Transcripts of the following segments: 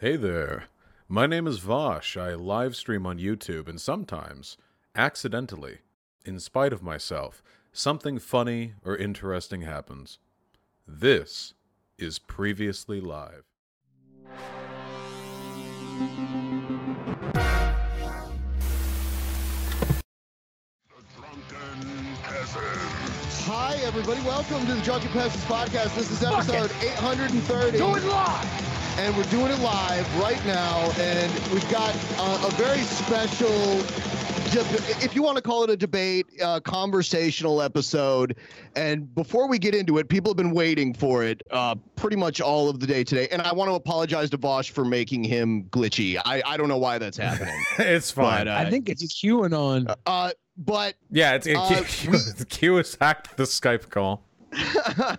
Hey there. My name is Vaush. I live stream on YouTube, and sometimes, accidentally, in spite of myself, something funny or interesting happens. This is Previously Live. Hi, everybody. Welcome to the Drunken Peasants podcast. This is episode 830. Do it live. And we're doing it live right now. And we've got uh, a very special, deb- if you want to call it a debate, uh, conversational episode. And before we get into it, people have been waiting for it uh, pretty much all of the day today. And I want to apologize to Vaush for making him glitchy. I, I don't know why that's happening. it's fine. But, uh, I think it's QAnon. uh, but yeah, it's, it, uh, Q, Q has hacked the Skype call.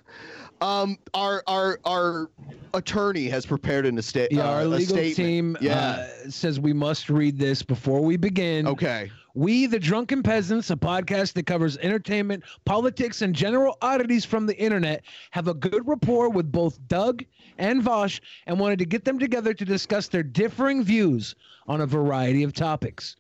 um, our our our attorney has prepared an estate. Yeah, uh, our legal statement. team Yeah. uh, says we must read this before we begin. Okay. We, the Drunken Peasants, a podcast that covers entertainment, politics, and general oddities from the internet, have a good rapport with both Doug and Vaush and wanted to get them together to discuss their differing views on a variety of topics.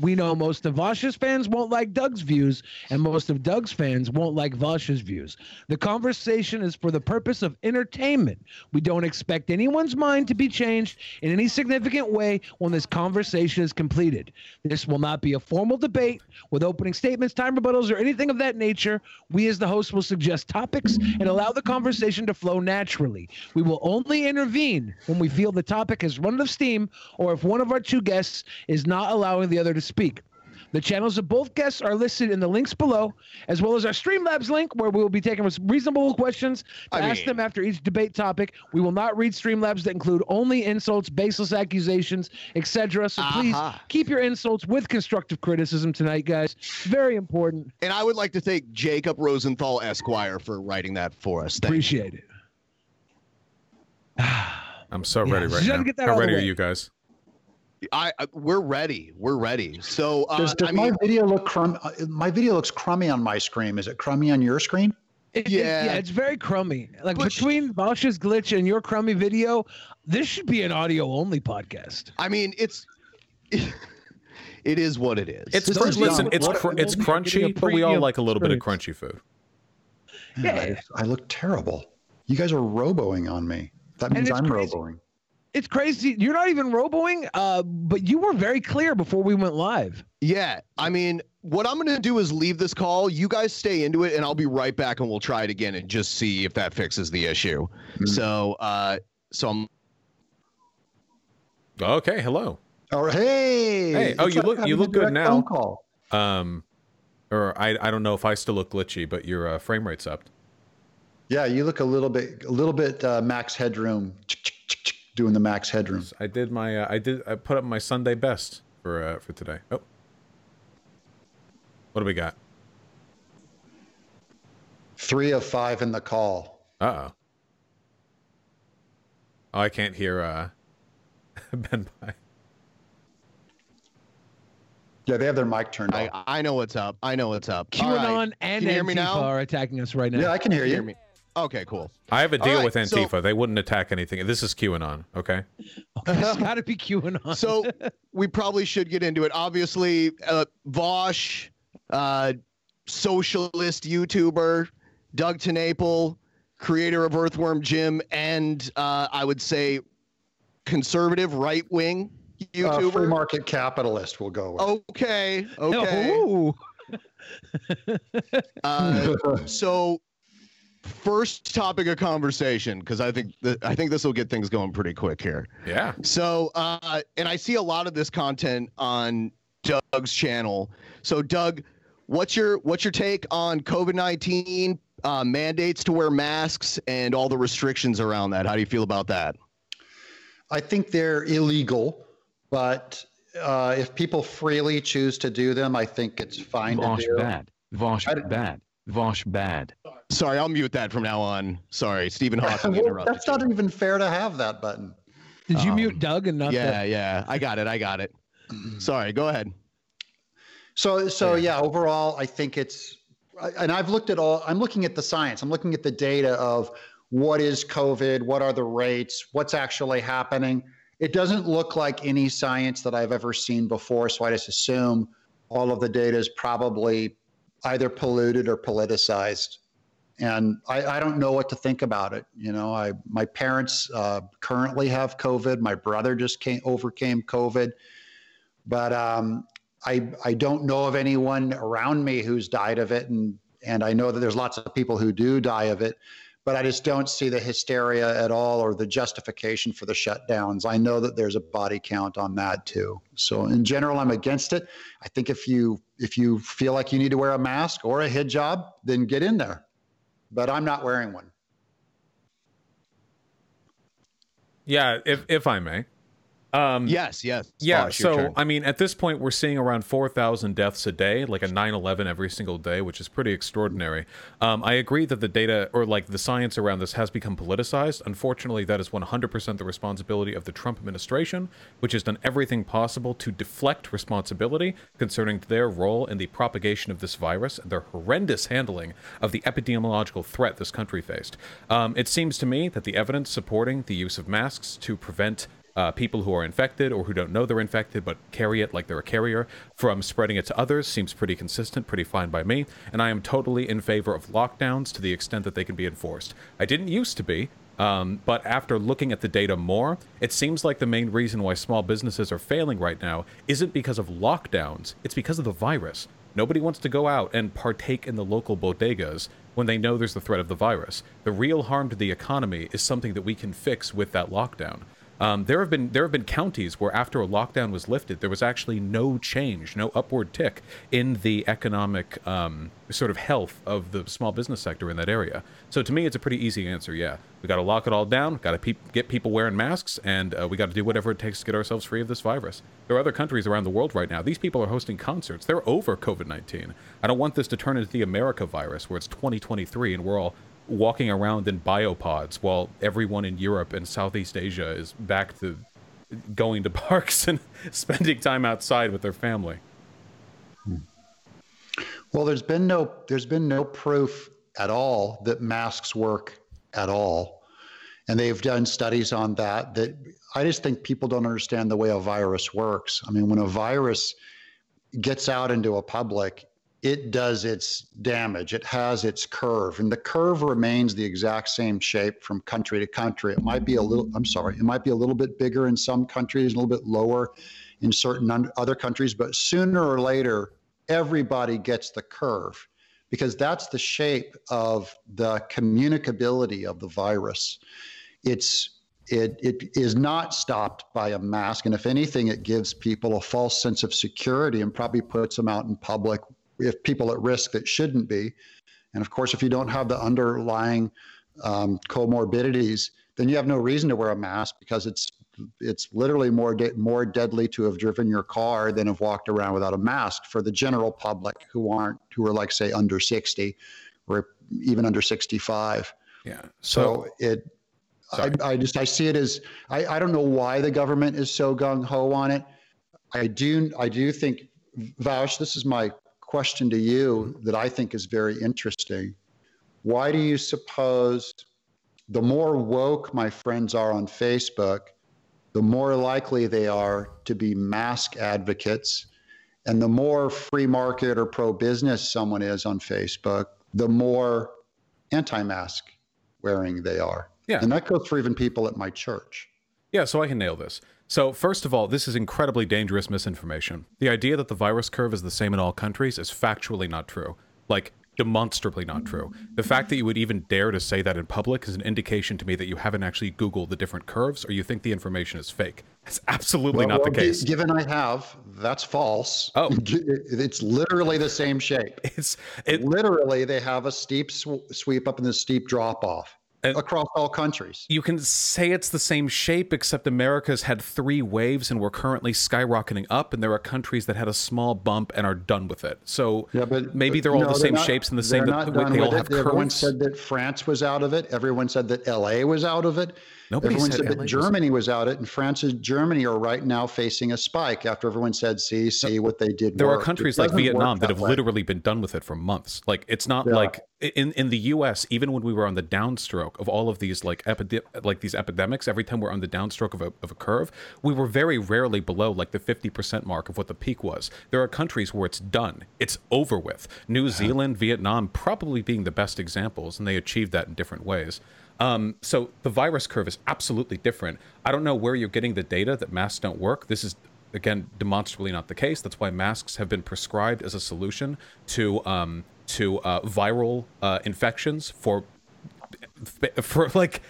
We know most of Vaush's fans won't like Doug's views, and most of Doug's fans won't like Vaush's views. The conversation is for the purpose of entertainment. We don't expect anyone's mind to be changed in any significant way when this conversation is completed. This will not be a formal debate with opening statements, time rebuttals, or anything of that nature. We, as the host, will suggest topics and allow the conversation to flow naturally. We will only intervene when we feel the topic has run out of steam or if one of our two guests is not allowing the other to speak. The channels of both guests are listed in the links below, as well as our Streamlabs link, where we will be taking reasonable questions to I ask mean- them after each debate topic. We will not read Streamlabs that include only insults, baseless accusations, etc. So please Aha. keep your insults with constructive criticism tonight, guys. Very important. And I would like to thank Jacob Rosenthal Esquire for writing that for us. Thank Appreciate it. I'm so Yeah, ready so right now. How out of the ready are you guys? You. I, I we're ready. We're ready. So uh, Does, does I mean, my video look crummy? My video looks crummy on my screen. Is it crummy on your screen? It- it- Yeah. yeah, it's very crummy. Like But- between Vaush's glitch and your crummy video, this should be an audio only podcast. I mean, it's it is what it is. It's This listen, it's cr- it's We'll be getting a crunchy, but we all like a little bit of crunchy food. Yeah. I, I look terrible. You guys are roboing on me. That means I'm crazy. roboing. It's crazy. You're not even roboing, uh, but you were very clear before we went live. yeah. I mean, what I'm gonna do is leave this call. You guys stay into it, and I'll be right back, and we'll try it again and just see if that fixes the issue. Mhm. So, uh, so I'm Okay, hello. Oh, hey. Hey, oh, it's you like look- you look good now. Call. Um, or I I don't know if I still look glitchy, but your uh, frame rate's up. Yeah, you look a little bit, a little bit uh, max headroom, doing the max headroom. I did my uh, I did I put up my Sunday best for uh, for today. Oh, what do we got? Three of five in the call. Uh oh. Oh, I can't hear uh Ben Pye. Yeah, they have their mic turned I, off. I know what's up. I know what's up. All right. QAnon and Can you hear me Antifa are attacking us right now. Yeah, I can hear Can you you. hear me? Okay, cool. I have a deal right, with so- Antifa. they wouldn't attack anything. This is QAnon, okay? it's got to be QAnon. So we probably should get into it. Obviously, uh, Vaush, uh, socialist YouTuber, Doug TenNapel, creator of Earthworm Jim, and uh, I would say conservative right wing Uh, free YouTuber. market capitalist will go with. okay, okay. Ooh. Uh, so first topic of conversation because I think th- I think this will get things going pretty quick here. Yeah. So, uh, and I see a lot of this content on Doug's channel. So, Doug, what's your what's your take on COVID nineteen uh, mandates to wear masks and all the restrictions around that? How do you feel about that? I think they're illegal, but uh, if people freely choose to do them, I think it's fine to Vaush do. bad. Vaush I- bad. Vaush bad. Sorry, I'll mute that from now on. Sorry, Stephen Hawking Well, interrupted. that's you. not even fair to have that button. Did you Um, mute Doug and not yeah, the- yeah, I got it. I got it. Sorry, go ahead. So, so yeah, overall, I think it's, I- and I've looked at all, I'm looking at the science, I'm looking at the data of what is COVID, what are the rates, what's actually happening. it doesn't look like any science that I've ever seen before. So I just assume all of the data is probably either polluted or politicized. And I, I don't know what to think about it. You know, I my parents uh, currently have COVID. My brother just came overcame COVID, but um, I I don't know of anyone around me who's died of it, and and I know that there's lots of people who do die of it but I just don't see the hysteria at all or the justification for the shutdowns. I know that there's a body count on that too. So in general, I'm against it. I think if you if you feel like you need to wear a mask or a hijab, then get in there. But I'm not wearing one. Yeah, if if I may. Um, yes, yes. Yeah, so. I mean, at this point, we're seeing around 4,000 deaths a day, like a 9 11 every single day, which is pretty extraordinary. Um, I agree that the data, or like the science around this, has become politicized. Unfortunately, that is 100% the responsibility of the Trump administration, which has done everything possible to deflect responsibility concerning their role in the propagation of this virus and their horrendous handling of the epidemiological threat this country faced. Um, it seems to me that the evidence supporting the use of masks to prevent uh, people who are infected or who don't know they're infected but carry it like they're a carrier from spreading it to others seems pretty consistent, pretty fine by me. And I am totally in favor of lockdowns to the extent that they can be enforced. I didn't used to be. Um, but after looking at the data more, it seems like the main reason why small businesses are failing right now isn't because of lockdowns, it's because of the virus. Nobody wants to go out and partake in the local bodegas when they know there's the threat of the virus. The real harm to the economy is something that we can fix with that lockdown. Um, there have been there have been counties where after a lockdown was lifted, there was actually no change, no upward tick in the economic um, sort of health of the small business sector in that area. So to me, it's a pretty easy answer. Yeah, we got to lock it all down, got to pe- get people wearing masks, and uh, we got to do whatever it takes to get ourselves free of this virus. There are other countries around the world right now. These people are hosting concerts. They're over COVID nineteen. I don't want this to turn into the America virus, where it's 2023 and we're all walking around in biopods while everyone in Europe and Southeast Asia is back to going to parks and spending time outside with their family. Well, there's been no there's been no proof at all that masks work at all. And they've done studies on that that I just think people don't understand the way a virus works. I mean, when a virus gets out into a public, it does its damage. It has its curve, and the curve remains the exact same shape from country to country. It might be a little, I'm sorry, it might be a little bit bigger in some countries, a little bit lower in certain other countries, but sooner or later, everybody gets the curve because that's the shape of the communicability of the virus. It's it, it is not stopped by a mask. And if anything, it gives people a false sense of security and probably puts them out in public if people at risk that shouldn't be. And of course, if you don't have the underlying um, comorbidities, then you have no reason to wear a mask because it's it's literally more de- more deadly to have driven your car than have walked around without a mask for the general public who aren't who are like say under 60 or even under 65. Yeah. So, so it I, I, just I see it as I, I don't know why the government is so gung ho on it. I do I do think Vaush, this is my question to you that I think is very interesting. Why do you suppose the more woke my friends are on Facebook, the more likely they are to be mask advocates? And the more free market or pro business someone is on Facebook, the more anti mask wearing they are. Yeah. And that goes for even people at my church. Yeah, so I can nail this. So, first of all, this is incredibly dangerous misinformation. The idea that the virus curve is the same in all countries is factually not true. Like, demonstrably not true. The fact that you would even dare to say that in public is an indication to me that you haven't actually Googled the different curves or you think the information is fake. That's absolutely well, not well, the case. Given I have, that's false. Oh, it's literally the same shape. It's it, literally they have a steep sw- sweep up and a steep drop off across all countries. You can say it's the same shape, except America's had three waves and we're currently skyrocketing up, and there are countries that had a small bump and are done with it. So yeah, but maybe they're all no, the same not, shapes and the same. Not they all have Everyone curves. said that France was out of it. Everyone said that LA was out of it. Nobody everyone said said, that Germany was out it, and France and Germany are right now facing a spike after everyone said, "See, see what they did." There are worked." It countries like Vietnam that have literally been done with it for months. Like it's not Yeah. like in in the U.S. Even when we were on the downstroke of all of these like epide- like these epidemics, every time we're on the downstroke of a of a curve, we were very rarely below like the fifty percent mark of what the peak was. There are countries where it's done, it's over with. New Zealand, Vietnam, probably being the best examples, and they achieved that in different ways. Um, so the virus curve is absolutely different. I don't know where you're getting the data that masks don't work. This is again demonstrably not the case. That's why masks have been prescribed as a solution to um, to uh, viral uh, infections for for like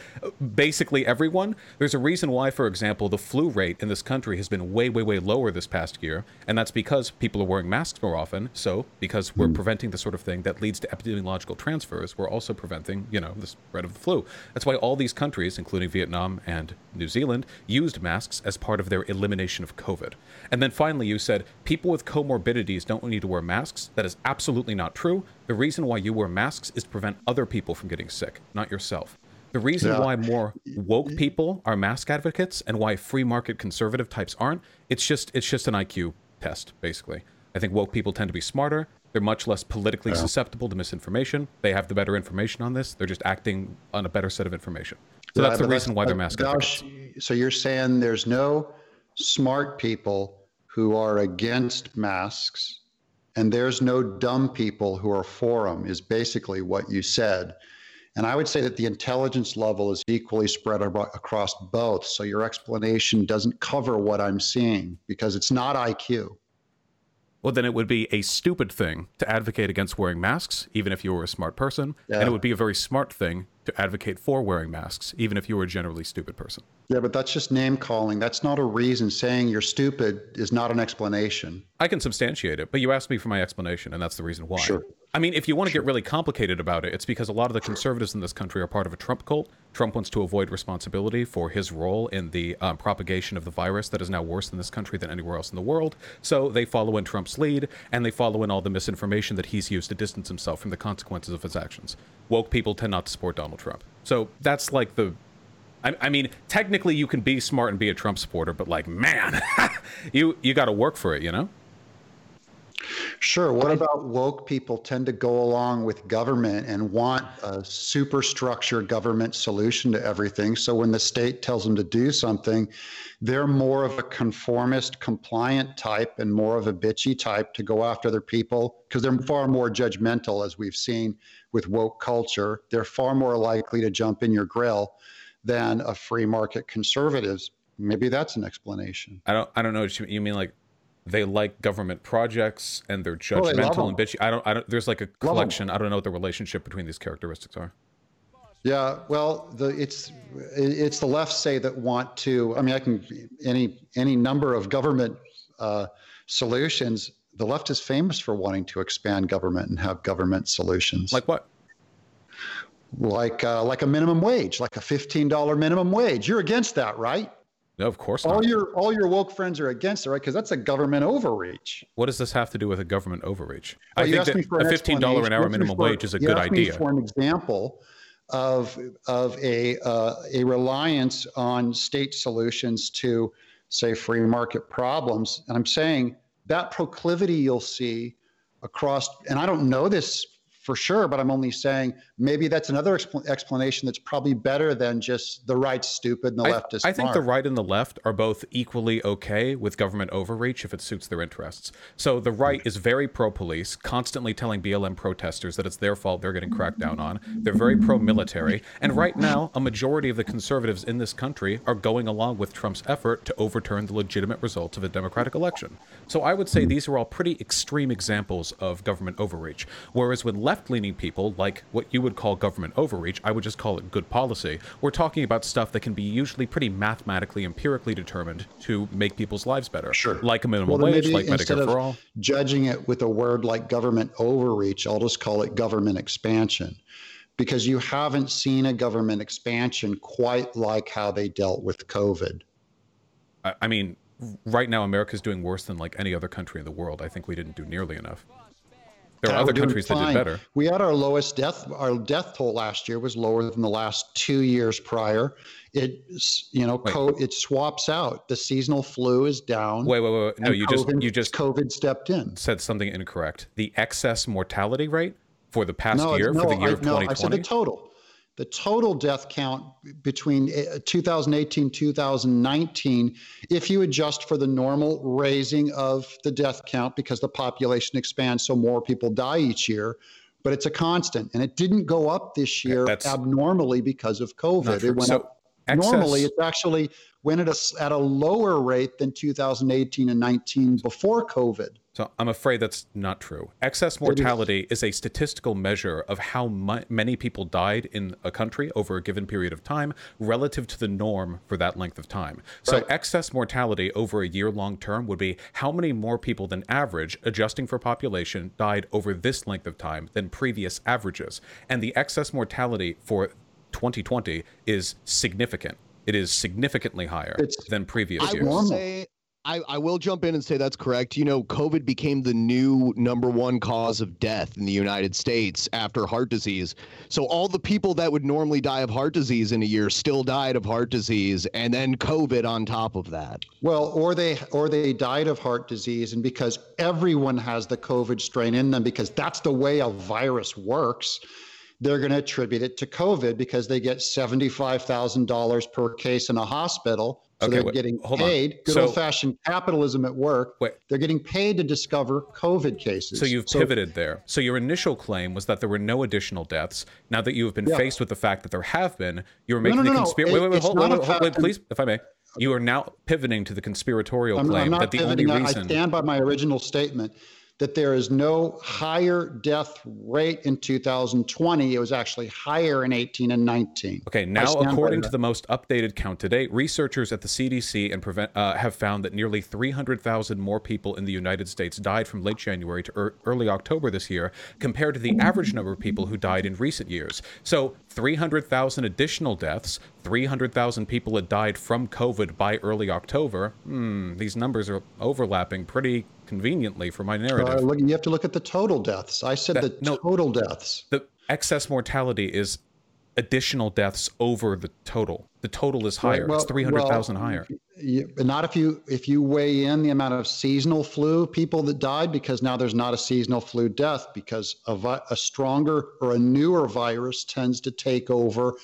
basically everyone. There's a reason why, for example, the flu rate in this country has been way, way, way lower this past year, and that's because people are wearing masks more often. So, because we're hmm. preventing the sort of thing that leads to epidemiological transfers, we're also preventing, you know, the spread of the flu. That's why all these countries, including Vietnam and New Zealand, used masks as part of their elimination of COVID. And then finally, you said people with comorbidities don't need to wear masks. That is absolutely not true. The reason why you wear masks is to prevent other people from getting sick, not yourself. The reason Yeah. why more woke people are mask advocates and why free market conservative types aren't, it's just it's just an IQ test, basically. I think woke people tend to be smarter. They're much less politically susceptible to misinformation. They have the better information on this. They're just acting on a better set of information. So that's the reason why they're mask Josh. So you're saying there's no smart people who are against masks, and there's no dumb people who are for them, is basically what you said. And I would say that the intelligence level is equally spread across both. So your explanation doesn't cover what I'm seeing because it's not IQ. Well, then it would be a stupid thing to advocate against wearing masks, even if you were a smart person. And it would be a very smart thing to advocate for wearing masks, even if you were a generally stupid person. Yeah, but that's just name calling. That's not a reason. Saying you're stupid is not an explanation. I can substantiate it, but you asked me for my explanation, and that's the reason why. Sure. I mean, if you want to get really complicated about it, it's because a lot of the conservatives in this country are part of a Trump cult. Trump wants to avoid responsibility for his role in the um, propagation of the virus that is now worse in this country than anywhere else in the world. So they follow in Trump's lead, and they follow in all the misinformation that he's used to distance himself from the consequences of his actions. Woke people tend not to support Donald Trump. So that's like the I, I mean, technically, you can be smart and be a Trump supporter, but like, man, you you got to work for it, you know. Sure. What about woke people tend to go along with government and want a superstructure government solution to everything? So when the state tells them to do something, they're more of a conformist, compliant type and more of a bitchy type to go after their people because they're far more judgmental, as we've seen with woke culture. They're far more likely to jump in your grill than a free market conservatives. Maybe that's an explanation. I don't I don't know what you, you mean. Like, they like government projects and they're Oh, they judgmental and bitchy. I don't I don't. There's like a collection. I don't know what the relationship between these characteristics are. Yeah, well, the it's it's the left say that want to. I mean, I can any any number of government uh, solutions. The left is famous for wanting to expand government and have government solutions, Like what? like uh, like a minimum wage, like a fifteen dollar minimum wage. You're against that, right? No, of course not. All your all your woke friends are against it, right? Because that's a government overreach. What does this have to do with a government overreach? Well, I think that for a fifteen dollar an hour minimum me wage is a good idea. For an example of of a uh, a reliance on state solutions to say free market problems, and I'm saying that proclivity you'll see across, and I don't know this for sure, but I'm only saying maybe that's another expl- explanation that's probably better than just the right's stupid and the I, left is I think the right and the left are both equally okay with government overreach if it suits their interests. So the right is very pro police, constantly telling BLM protesters that it's their fault they're getting cracked down on. They're very pro military. And right now, a majority of the conservatives in this country are going along with Trump's effort to overturn the legitimate results of a democratic election. So I would say these are all pretty extreme examples of government overreach. Whereas with left leaning people, like what you would call government overreach, I would just call it good policy. We're talking about stuff that can be usually pretty mathematically, empirically determined to make people's lives better. Sure. Like a minimum Well, wage, like instead Medicare of for all. Judging it with a word like government overreach, I'll just call it government expansion. Because you haven't seen a government expansion quite like how they dealt with COVID. I, I mean, right now, America's doing worse than like any other country in the world. I think we didn't do nearly enough. There are other countries that did better. We had our lowest death. Our death toll last year was lower than the last two years prior. It, you know, co- it swaps out. The seasonal flu is down. Wait, wait, wait. wait. No, you just you just COVID stepped in. said something incorrect. The excess mortality rate for the past no, year, no, for the year I, of no, I said the 2020. total. The total death count between uh, 2018 2019, if you adjust for the normal raising of the death count because the population expands, so more people die each year, but it's a constant, and it didn't go up this year that's abnormally because of COVID. It went So up normally. excess- It's actually went at a at a lower rate than 2018 and 19 before COVID. So I'm afraid that's not true. Excess mortality is a statistical measure of how mu- many people died in a country over a given period of time relative to the norm for that length of time. So excess mortality over a year long term would be how many more people than average, adjusting for population, died over this length of time than previous averages. And the excess mortality for 2020 is significant. It is significantly higher It's- than previous I years. will say, I, I will jump in and say that's correct. You know, COVID became the new number one cause of death in the United States after heart disease. So all the people that would normally die of heart disease in a year still died of heart disease, and then COVID on top of that. Well, or they or they died of heart disease, and because everyone has the COVID strain in them, because that's the way a virus works, they're going to attribute it to COVID because they get seventy-five thousand dollars per case in a hospital. So Okay, they're wait, getting hold on. paid. Good So- old-fashioned capitalism at work. Wait. They're getting paid to discover COVID cases. So you've pivoted there. So your initial claim was that there were no additional deaths. Now that you have been Yeah. faced with the fact that there have been, you're making no, the no, no. conspiracy. It- Wait, wait, wait, hold, wait, wait, wait, please, if I may. You are now pivoting to the conspiratorial I'm, claim I'm that the only. I- I stand by my original statement that there is no higher death rate in 2020. It was actually higher in 18 and 19. Okay, now according to the most updated count to date, researchers at the CDC and prevent uh, have found that nearly 300,000 more people in the United States died from late January to ear early October this year, compared to the average number of people who died in recent years. So 300,000 additional deaths, 300,000 people had died from COVID by early October. Hmm, these numbers are overlapping pretty conveniently for my Uh, narrative. look, you have to look at the total deaths. I said That- the no. total deaths. the excess mortality is additional deaths over the total. The total is higher. Well, it's 300,000 well, higher. You, not if you if you weigh in the amount of seasonal flu people that died because now there's not a seasonal flu death because a, vi- a stronger or a newer virus tends to take over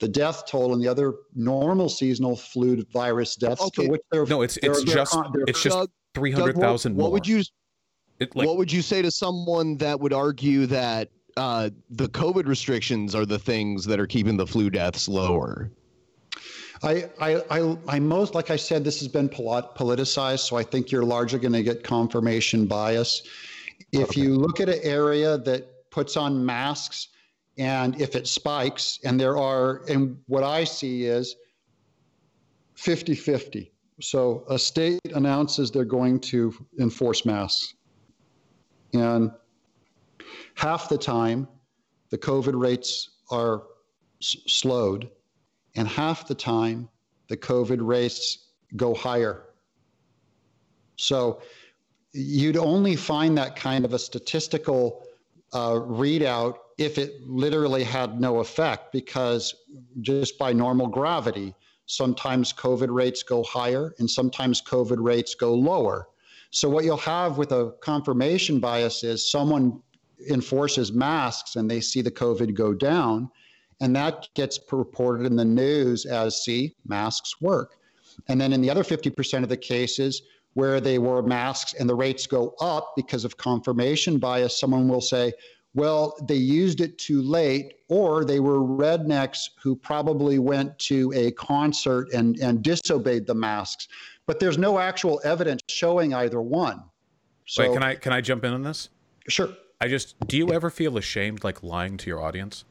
the death toll and the other normal seasonal flu virus deaths Okay. for which they're No, it's they're- it's they're just con- they're- it's just Doug- three Doug, what- more. What would you It, like, what would you say to someone that would argue that uh, the COVID restrictions are the things that are keeping the flu deaths lower? I, I, I, I most, like I said, this has been politicized, so I think you're largely going to get confirmation bias. If you look at an area that puts on masks and if it spikes, and there are, and what I see is 50 50. So a state announces they're going to enforce masks. And half the time, the COVID rates are s- slowed and half the time the COVID rates go higher. So you'd only find that kind of a statistical uh, readout if it literally had no effect, because just by normal gravity, sometimes COVID rates go higher and sometimes COVID rates go lower. So what you'll have with a confirmation bias is someone enforces masks and they see the COVID go down and that gets reported in the news as see masks work and then in the other 50% of the cases where they wore masks and the rates go up because of confirmation bias someone will say well they used it too late or they were rednecks who probably went to a concert and, and disobeyed the masks but there's no actual evidence showing either one so wait, can I can I jump in on this? sure I just do you ever feel ashamed like lying to your audience?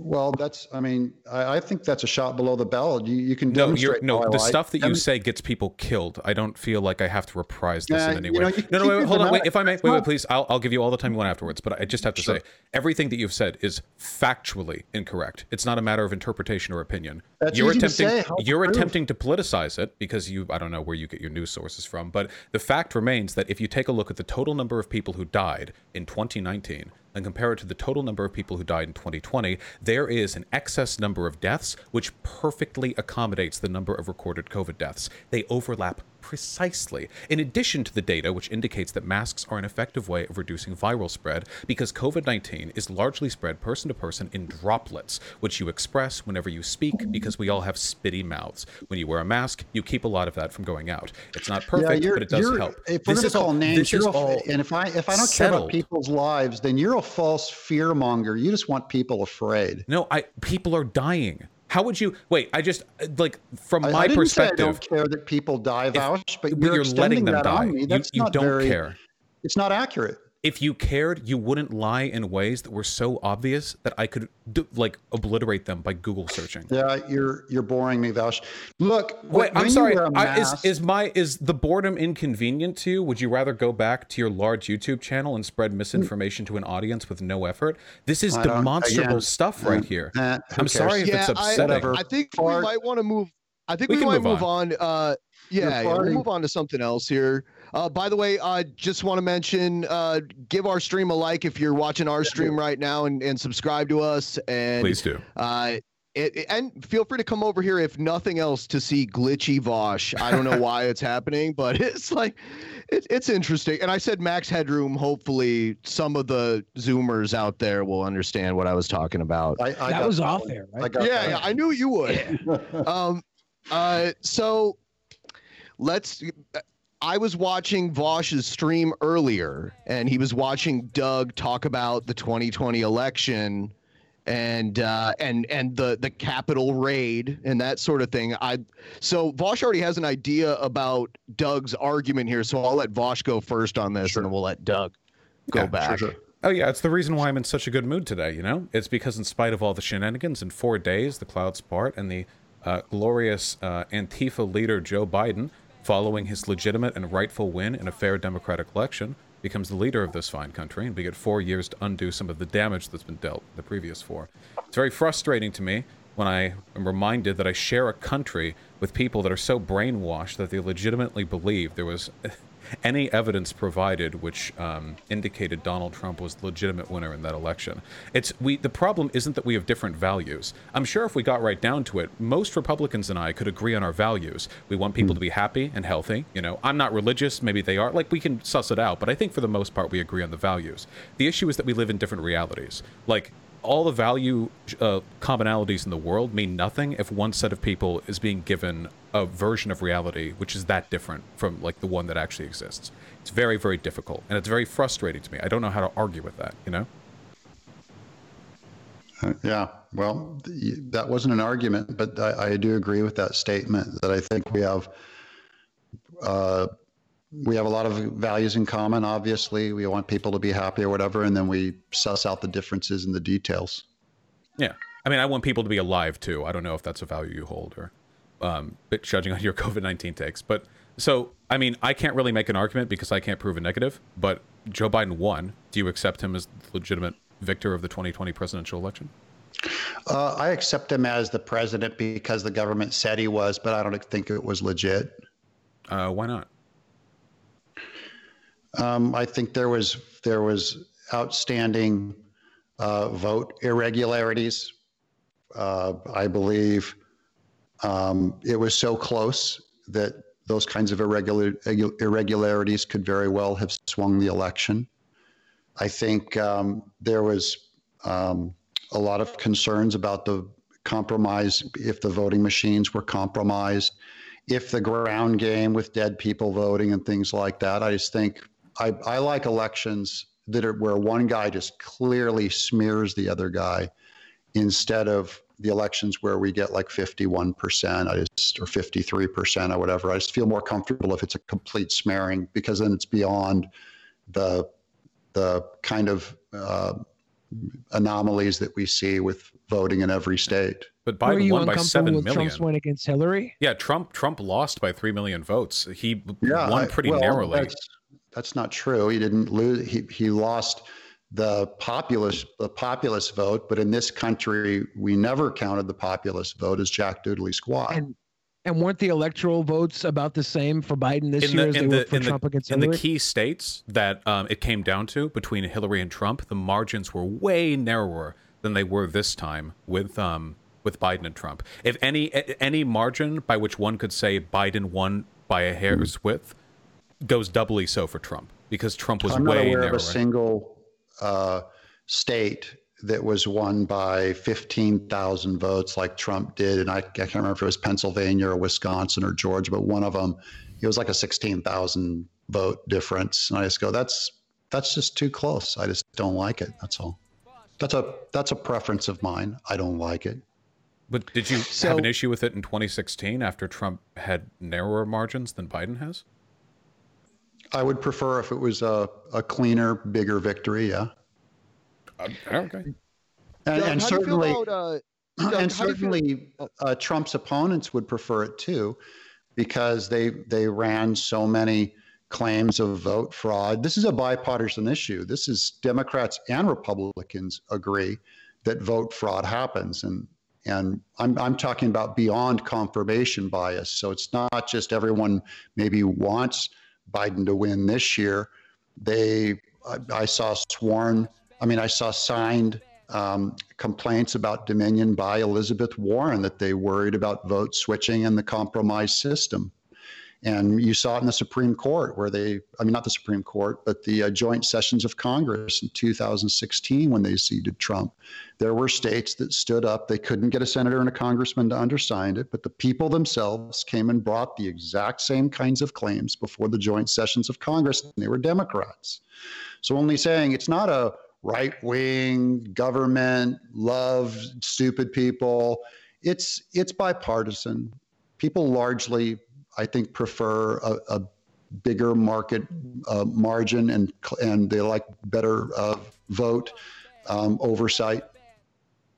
Well, that's. I mean, I, I think that's a shot below the belt. You, you can No, demonstrate. you're no the like- stuff that you say gets people killed. I don't feel like I have to reprise this Yeah, in any way. know, no, no, wait, hold on, wait. If I may, wait, wait, please. I'll, I'll give you all the time you want afterwards. But I just have to say, everything that you've said is factually incorrect. It's not a matter of interpretation or opinion. That's you're easy to attempting, say. To you're prove? attempting to politicize it because you, I don't know where you get your news sources from, but the fact remains that if you take a look at the total number of people who died in 2019 and compare it to the total number of people who died in 2020, there is an excess number of deaths which perfectly accommodates the number of recorded COVID deaths. They overlap precisely. In addition to the data which indicates that masks are an effective way of reducing viral spread because COVID 19 is largely spread person to person in droplets, which you express whenever you speak because we all have spitty mouths. When you wear a mask, you keep a lot of that from going out. It's not perfect, yeah, but it does help. If we're This is all- names, this is all and if I if I don't care about people's lives, then you're a false fear monger. You just want people afraid. No, I people are dying. How would you wait? I just uh, like from I- my I didn't perspective, say I don't care that people die, Vaush, but but you're, you're letting them that die. on me. You, you not don't very, care. It's not accurate. If you cared, you wouldn't lie in ways that were so obvious that I could d- like obliterate them by Google searching. Yeah, you're you're boring me, Vaush. Look, wh- Wait, I'm when you sorry. wear a I, is mask- is my is the boredom inconvenient to you? Would you rather go back to your large YouTube channel and spread misinformation to an audience with no effort? This is demonstrable again, stuff uh, right here. who I'm sorry if it's yeah, I, upsetting. Whatever. I think Fart. we might want to move. I think We we, can might move move on. Uh, yeah, You're yeah, we'll move on to something else here. Uh, by the way, I just want to mention, uh, give our stream a like if you're watching our stream right now, and, and subscribe to us. And Please do. Uh, it, it- and feel free to come over here if nothing else to see glitchy Vaush. I don't know why it's happening, but it's like it, it's interesting. And I said max headroom. Hopefully, some of the Zoomers out there will understand what I was talking about. I, I that was that off one. there, right? got yeah, yeah, I knew you would. um, uh, so let's. I was watching Vaush's stream earlier, and he was watching Doug talk about the 2020 election and uh, and and the the Capitol raid and that sort of thing. I so Vaush already has an idea about Doug's argument here, so I'll let Vaush go first on this, and then we'll let Doug go Yeah, sure, back. sure. Oh yeah, it's the reason why I'm in such a good mood today. You know, it's because in spite of all the shenanigans, in four days the clouds part, and the uh, glorious uh, Antifa leader Joe Biden, following his legitimate and rightful win in a fair democratic election, becomes the leader of this fine country, and we get four years to undo some of the damage that's been dealt the previous four. It's very frustrating to me when I am reminded that I share a country with people that are so brainwashed that they legitimately believe there was any evidence provided which um, indicated Donald Trump was the legitimate winner in that election. It's we. The problem isn't that we have different values. I'm sure if we got right down to it, most Republicans and I could agree on our values. We want people to be happy and healthy. You know, I'm not religious. Maybe they are. Like we can suss it out. But I think for the most part, we agree on the values. The issue is that we live in different realities. Like all the value uh, commonalities in the world mean nothing if one set of people is being given a version of reality which is that different from like the one that actually exists. It's very, very difficult, and it's very frustrating to me. I don't know how to argue with that. You know? Uh, Yeah, well, th- that wasn't an argument, but I, I do agree with that statement that I think we have uh, we have a lot of values in common. Obviously, we want people to be happy or whatever, and then we suss out the differences in the details. Yeah. I mean, I want people to be alive too. I don't know if that's a value you hold or, um, judging on your COVID nineteen takes. But so, I mean, I can't really make an argument because I can't prove a negative. But Joe Biden won. Do you accept him as the legitimate victor of the 2020 presidential election? Uh, I accept him as the president because the government said he was, but I don't think it was legit. Uh, why not? Um, I think there was there was outstanding uh, vote irregularities. Uh, I believe um, it was so close that those kinds of irregular, irregularities could very well have swung the election. I think um, there was um, a lot of concerns about the compromise if the voting machines were compromised, if the ground game with dead people voting and things like that. I just think I, I like elections that are where one guy just clearly smears the other guy instead of the elections where we get like 51% I just, or 53% or whatever. I just feel more comfortable if it's a complete smearing because then it's beyond the the kind of uh, anomalies that we see with voting in every state. But Were Biden you won by uncomfortable seven with million. Trump's win against Hillary? Yeah, Trump Trump lost by three million votes. He Yeah, won I- pretty well, narrowly. That's, that's not true. He didn't lose. He he lost the populist the populist vote, but in this country, we never counted the populist vote as Jack Doodley squad. And and weren't the electoral votes about the same for Biden this in year the as they in were for in Trump the, against in Hillary? the key states that um, it came down to between Hillary and Trump, the margins were way narrower than they were this time with um with Biden and Trump. If any any margin by which one could say Biden won by a hair's width goes doubly so for Trump because Trump was I'm not way aware narrower. of a single uh, state that was won by 15,000 votes like Trump did. And I, I can't remember if it was Pennsylvania or Wisconsin or Georgia, but one of them, it was like a 16,000 vote difference. And I just go, that's that's just too close. I just don't like it. That's all. That's a that's a preference of mine. I don't like it. But did you So- have an issue with it in 2016 after Trump had narrower margins than Biden has? I would prefer if it was a, a cleaner, bigger victory. Yeah. Uh, okay. And, Doug, and how do you feel certainly, about, uh, Doug, and how do feel- certainly uh, Trump's opponents would prefer it too, because they they ran so many claims of vote fraud. This is a bipartisan issue. This is Democrats and Republicans agree that vote fraud happens, and and I'm I'm talking about beyond confirmation bias. So it's not just everyone maybe wants Biden to win this year. They I, I saw sworn. I mean, I saw signed um, complaints about Dominion by Elizabeth Warren that they worried about vote switching in the compromise system. And you saw it in the Supreme Court, where they, I mean, not the Supreme Court, but the uh, joint sessions of Congress in 2016 when they seated Trump. There were states that stood up. They couldn't get a senator and a congressman to undersign it, but the people themselves came and brought the exact same kinds of claims before the joint sessions of Congress, and they were Democrats. So only saying it's not a right wing government love stupid people. It's it's bipartisan. People largely, I think, prefer a, a bigger market uh, margin and and they like better uh, vote um, oversight.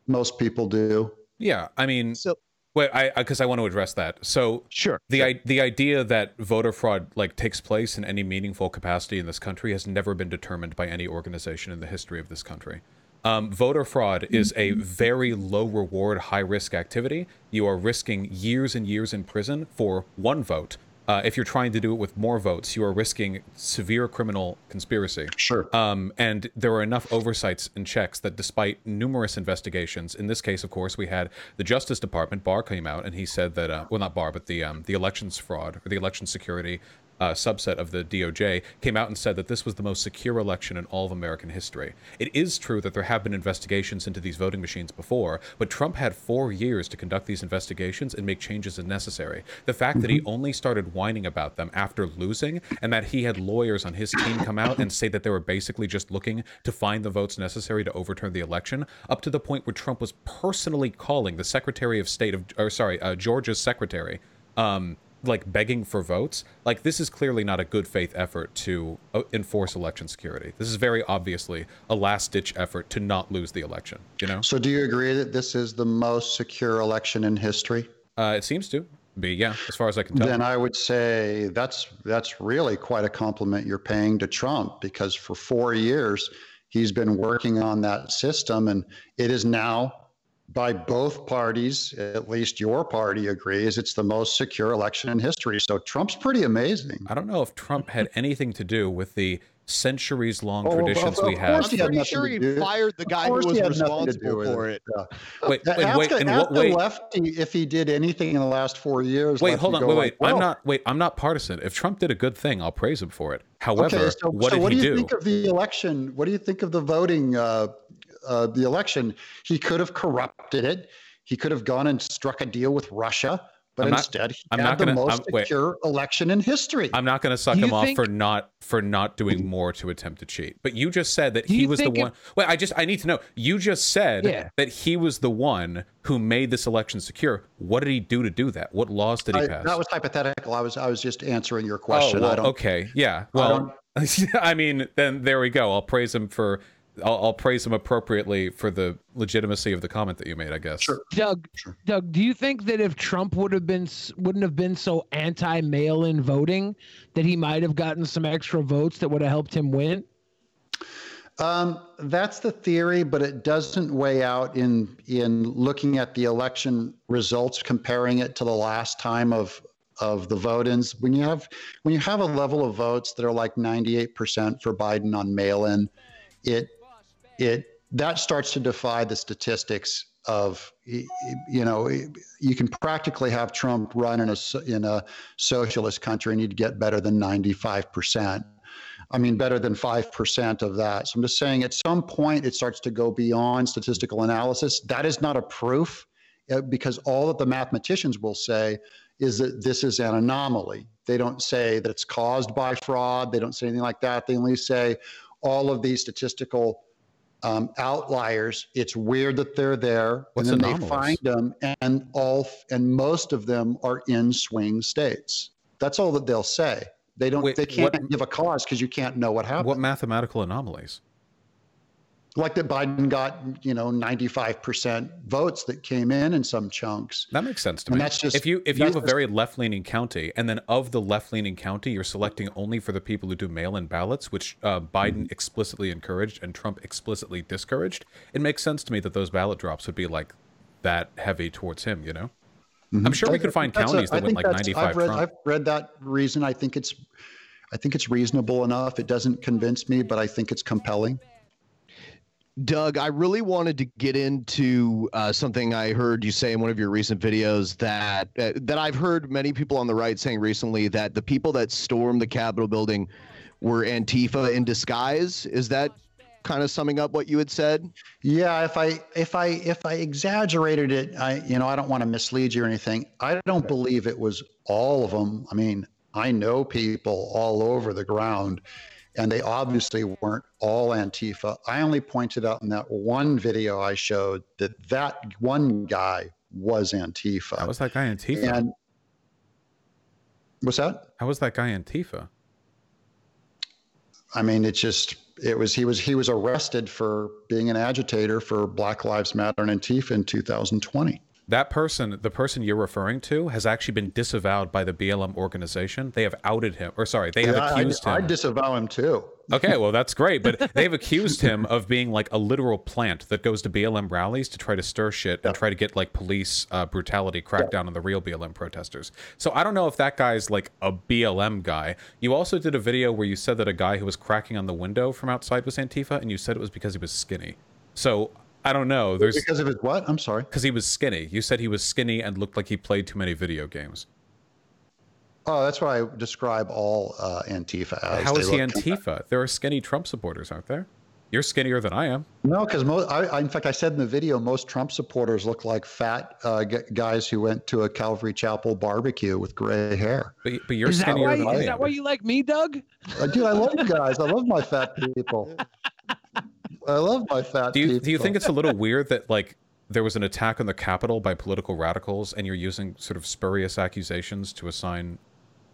Most people do. Yeah, I mean, So wait, I because I, want to address that. So sure. the i the idea that voter fraud like takes place in any meaningful capacity in this country has never been determined by any organization in the history of this country. Um, voter fraud is a very low reward, high risk activity. You are risking years and years in prison for one vote. Uh, if you're trying to do it with more votes, you are risking severe criminal conspiracy. Sure. Um, and there are enough oversights and checks that despite numerous investigations, in this case, of course, we had the Justice Department, Barr came out and he said that, uh, well, not Barr, but the, um, the elections fraud or the election security uh, subset of the DOJ came out and said that this was the most secure election in all of American history. It is true that there have been investigations into these voting machines before, but Trump had four years to conduct these investigations and make changes as necessary. The fact that he only started whining about them after losing, and that he had lawyers on his team come out and say that they were basically just looking to find the votes necessary to overturn the election, up to the point where Trump was personally calling the Secretary of State of, or sorry, uh, Georgia's secretary, um, like begging for votes like this is clearly not a good faith effort to uh, enforce election security. This is very obviously a last ditch effort to not lose the election you know? So do you agree that this is the most secure election in history? uh, it seems to be yeah as far as i can tell. Then I would say that's that's really quite a compliment you're paying to Trump because for four years he's been working on that system and it is now by both parties, at least your party agrees it's the most secure election in history. So Trump's pretty amazing. i don't know if trump had anything to do with the centuries long Oh, of- traditions of we have I'm he pretty sure he fired the guy who was he had nothing to do responsible for it. Yeah. wait Ask, wait, wait in ask what way lefty if he did anything in the last four years. wait hold on go wait like, wait i'm not wait i'm not partisan if trump did a good thing i'll praise him for it however okay, so, what so did what he do you do think of the election? What do you think of the voting? Uh, uh, the election. He could have corrupted it. He could have gone and struck a deal with Russia, but I'm not- instead he I'm had not the gonna- most I'm- wait. secure election in history. I'm not going to suck Do him you off for not for not doing more to attempt to cheat. But you just said that he was the think it- one. Wait, I just I need to know. You just said Yeah. that he was the one who made this election secure. What did he do to do that? What laws did he I- pass? that was hypothetical. I was I was just answering your oh, question. well, I don't. okay, yeah. Well, I, mean, then there we go. I'll praise him for I'll, I'll praise him appropriately for the legitimacy of the comment that you made. I guess. Sure. Doug, Sure. Doug, do you think that if Trump would have been wouldn't have been so anti mail-in voting, that he might have gotten some extra votes that would have helped him win? Um, that's the theory, but it doesn't weigh out in in looking at the election results, comparing it to the last time of of the vote-ins. When you have when you have a level of votes that are like 98% for Biden on mail-in, it it that starts to defy the statistics of you know you can practically have Trump run in a in a socialist country and you'd get better than 95%. I mean, better than 5% of that. So I'm just saying at some point it starts to go beyond statistical analysis. That is not a proof uh, because all that the mathematicians will say is that this is an anomaly. They don't say that it's caused by fraud. They don't say anything like that. They only say all of these statistical um, outliers. It's weird that they're there, What's and then anomalous? they find them, and all and most of them are in swing states. That's all that they'll say. They don't. Wait, they can't what- give a cause because you can't know what happened. What mathematical anomalies? Like that Biden got, you know, 95% votes that came in in some chunks. That makes sense to And me. that's just- if you if you have a very left leaning county, and then of the left leaning county, you're selecting only for the people who do mail in ballots, which uh, Biden explicitly encouraged and Trump explicitly discouraged. It makes sense to me that those ballot drops would be like that heavy towards him. You know, I'm sure we could find That's a- counties I that went like 95 I've read, Trump. I've read that reason. I think it's, I think it's reasonable enough. It doesn't convince me, but I think it's compelling. Doug, I really wanted to get into uh, something I heard you say in one of your recent videos that uh, that I've heard many people on the right saying recently that the people that stormed the Capitol building were Antifa in disguise. Is that kind of summing up what you had said? Yeah, if I if I if I exaggerated it, I you know I don't want to mislead you or anything. I don't believe it was all of them. I mean, I know people all over the ground, and they obviously weren't all Antifa. I only pointed out in that one video I showed that that one guy was Antifa. How was that guy Antifa? and what's that? How was that guy Antifa? I mean, it's just it was he was he was arrested for being an agitator for Black Lives Matter and Antifa in 2020. That person, the person you're referring to, has actually been disavowed by the BLM organization. They have outed him, or sorry, they have Yeah, I, accused I him. disavow him too. Okay, well that's great, but they've accused him of being like a literal plant that goes to BLM rallies to try to stir shit and try to get like police uh, brutality cracked down on the real BLM protesters. So I don't know if that guy's like a BLM guy. You also did a video where you said that a guy who was cracking on the window from outside was Antifa, and you said it was because he was skinny. So I don't know. There's Because of his what? I'm sorry. because he was skinny. You said he was skinny and looked like he played too many video games. Oh, that's what I describe all uh, Antifa as. How They is he look- Antifa? There are skinny Trump supporters, aren't there? You're skinnier than I am. No, because most. I, I, in fact, I said in the video, most Trump supporters look like fat uh, g- guys who went to a Calvary Chapel barbecue with gray hair. But, but you're Is skinnier why, than I am. is that why you like me, Doug? Uh, dude, I love you guys. I love my fat people. I love my fat do you people. do you think it's a little weird that like there was an attack on the Capitol by political radicals, and you're using sort of spurious accusations to assign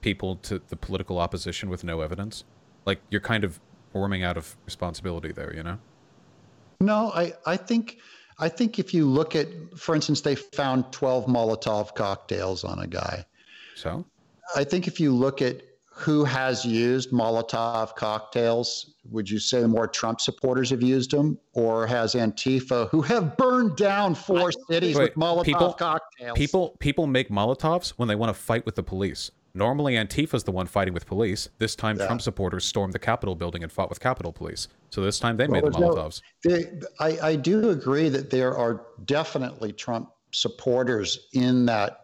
people to the political opposition with no evidence? Like you're kind of warming out of responsibility there, you know? No, I, I think I think if you look at, for instance, they found 12 Molotov cocktails on a guy. So I think if you look at who has used Molotov cocktails, would you say more Trump supporters have used them, or has Antifa, who have burned down four cities Wait, with Molotov people- cocktails? people people make Molotovs when they want to fight with the police. Normally, Antifa's the one fighting with police. This time, Yeah. Trump supporters stormed the Capitol building and fought with Capitol Police. So this time, they made the there's no- Molotovs. They, I, I do agree that there are definitely Trump supporters in that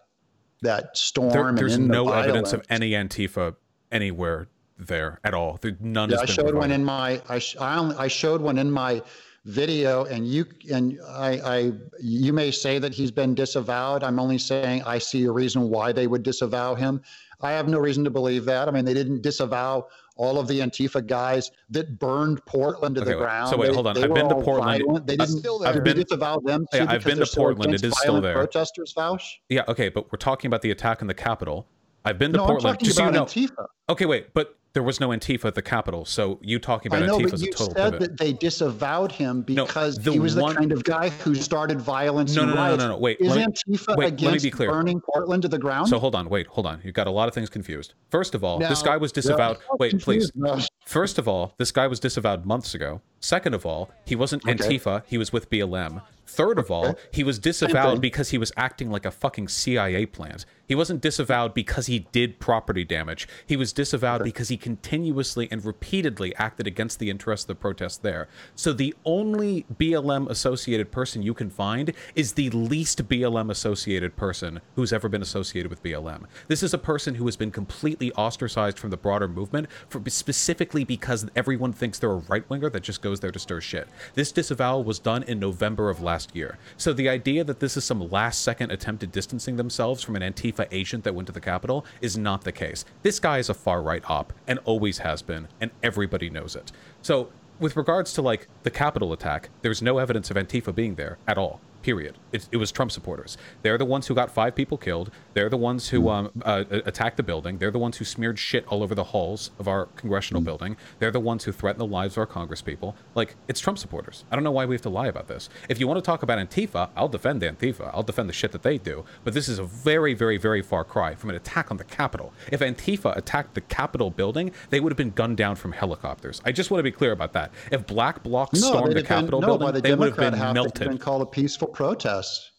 that storm. There- and there's in the no evidence of any Antifa anywhere there at all. None Yeah, I showed one in my I, sh- I, only, I showed one in my video and you and I, I you may say that he's been disavowed. I'm only saying I see a reason why they would disavow him. I have no reason to believe that. I mean, they didn't disavow all of the Antifa guys that burned Portland to Okay, the wait. ground. So wait, They- hold on. they I've been to Portland. violent. They didn't. still I've been- disavow them. Yeah, I've been to Portland. It against still there. Protesters, Vaush. Yeah, okay, but we're talking about the attack on the Capitol. I've been to No, I'm Portland. talking Just so you know. Antifa. Okay, wait, but There was no Antifa at the Capitol, so you talking I about know, Antifa but is a you total said pivot. that they disavowed him because the he was the kind of guy who started violence No, no, no, no, no, no, wait, Is me- Antifa wait, against be clear. burning Portland to the ground? So hold on, wait, hold on. You've got a lot of things confused. First of all, this guy was disavowed. Wait, please. No. First of all, this guy was disavowed months ago. Second of all, he wasn't Okay. Antifa, he was with BLM. Third of all, he was disavowed because he was acting like a fucking CIA plant. He wasn't disavowed because he did property damage. He was disavowed because he continuously and repeatedly acted against the interests of the protests there. So the only BLM associated person you can find is the least BLM associated person who's ever been associated with BLM. This is a person who has been completely ostracized from the broader movement for specifically because everyone thinks they're a right winger that just goes there to stir shit. This disavowal was done in November of last year. So the idea that this is some last second attempt at distancing themselves from an Antifa agent that went to the Capitol is not the case. This guy is a far right op and always has been, and everybody knows it. So with regards to like the Capitol attack, there's no evidence of Antifa being there at all. Period. It, it was Trump supporters. They're the ones who got five people killed. They're the ones who um, uh, attacked the building. They're the ones who smeared shit all over the halls of our congressional building. They're the ones who threatened the lives of our congresspeople. Like, it's Trump supporters. I don't know why we have to lie about this. If you want to talk about Antifa, I'll defend Antifa. I'll defend the shit that they do. But this is a very, very, very far cry from an attack on the Capitol. If Antifa attacked the Capitol building, they would have been gunned down from helicopters. I just want to be clear about that. If black blocs stormed they'd the have been- Capitol no, building, the they would have Democrat been melted. Been called a peaceful protest.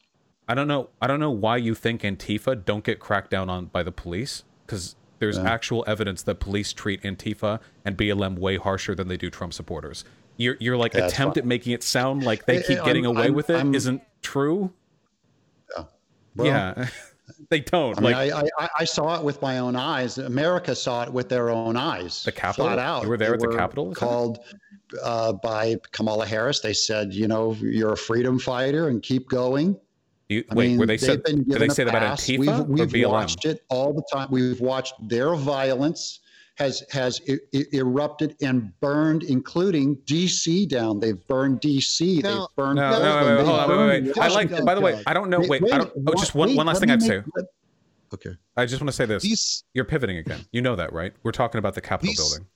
I don't know. I don't know why you think Antifa don't get cracked down on by the police because there's actual evidence that police treat Antifa and BLM way harsher than they do Trump supporters. Your your like Yeah, attempt at making it sound like they keep getting I'm- away I'm- with it not true. Well, yeah, they don't. I mean, like I, I, I saw it with my own eyes. America saw it with their own eyes. The Capitol? Flat out. You were there They at the Capitol, that it? Called uh, by Kamala Harris. They said, you know, you're a freedom fighter and keep going. you, I wait, mean, were they they've said? been Did they say that about pass. Antifa We've, we've BLM? watched it all the time. We've watched their violence has has e- e- erupted and burned, including DC down. They've burned DC. Now- they've burned. No, no, Portland, wait, wait, they've hold on, wait, wait, wait. I like. Washington. By the way, I don't know. Wait, I don't. Oh, just one, wait, one last thing I'd make- say. Okay. I just want to say this. These You're pivoting again. You know that, right? We're talking about the Capitol These- building.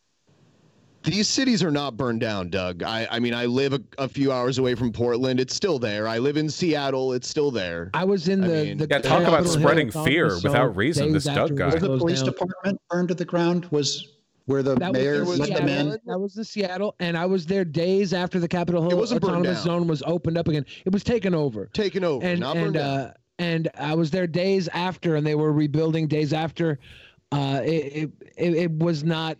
These cities are not burned down, Doug. I, I mean, I live a, a few hours away from Portland. It's still there. I live in Seattle. It's still there. I was in I the, mean- the Yeah, talk about spreading Hill fear conference without reason, this Doug guy. was Was the police down. department burned to the ground? Was where the That mayor was let them in? That was the Seattle, and I was there days after the Capitol Hill wasn't burned Autonomous down. Zone was opened up again. It was taken over, Taken over, and not burned and down. uh, and I was there days after, and they were rebuilding days after. Uh, it it, it, it was not.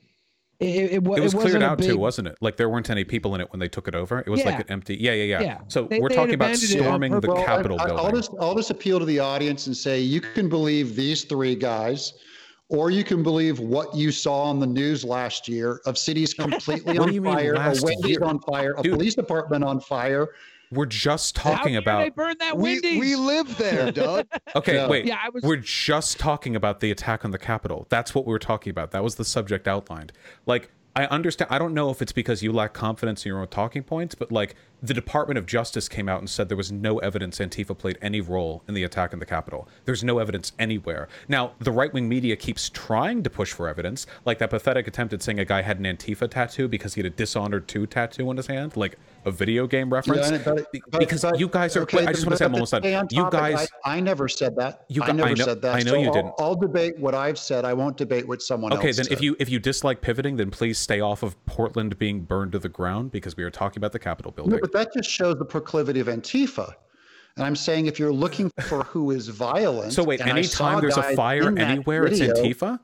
It, it, it, wa- It was wasn't cleared out big, too, wasn't it? Like there weren't any people in it when they took it over. It was like an empty. Yeah, yeah, yeah. Yeah. So They- we're they talking about abandoned it on storming the. Well, Capitol I, building. I'll just I'll just appeal to the audience and say you can believe these three guys, or you can believe what you saw on the news last year of cities completely on do mean fire, a last Wendy's year? on fire, a Dude. police department on fire. We're just How talking dare about. they burn that we, Wendy's. we live there, Doug. Okay, Yeah. wait. Yeah, I was- We're just talking about the attack on the Capitol. That's what we were talking about. That was the subject outlined. Like, I understand. I don't know if it's because you lack confidence in your own talking points, but like, the Department of Justice came out and said there was no evidence Antifa played any role in the attack on the Capitol. There's no evidence anywhere. Now, the right wing media keeps trying to push for evidence, like that pathetic attempt at saying a guy had an Antifa tattoo because he had a Dishonored 2 tattoo on his hand, like a video game reference. Yeah, but- but- because but- you guys are. okay, I just want to say, I'm almost done. on You guys. I, I never said that. You I never I know- said that. I know So you I'll- didn't. I'll, debate what I've said. I won't debate what someone Okay, else Okay, then said. if you if you dislike pivoting, then please stay off of Portland being burned to the ground because we are talking about the Capitol building. No, but that just shows the proclivity of Antifa. And I'm saying if you're looking for who is violent. so wait, and I anytime there's a fire in that anywhere, it's Antifa.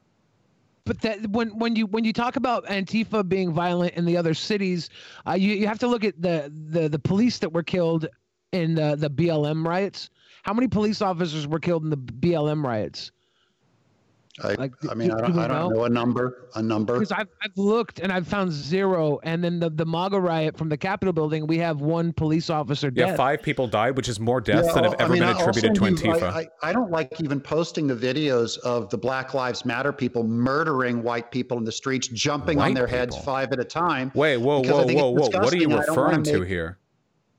But that when when you when you talk about Antifa being violent in the other cities, uh, you you have to look at the the the police that were killed in the the BLM riots. How many police officers were killed in the BLM riots? I, Like, I mean, do- I do don't, we I don't know? know a number. A number. Because I've I've looked and I've found zero, and then the the MAGA riot from the Capitol building, we have one police officer Yeah, five people died, which is more deaths Yeah, than have I'll- I ever mean, been attributed to send you- Antifa. I, I, I don't like even posting the videos of the Black Lives Matter people murdering white people in the streets, jumping on White their heads five at a time. Wait, whoa, whoa, whoa, whoa! What are you disgusting and I don't wanna referring to make- here?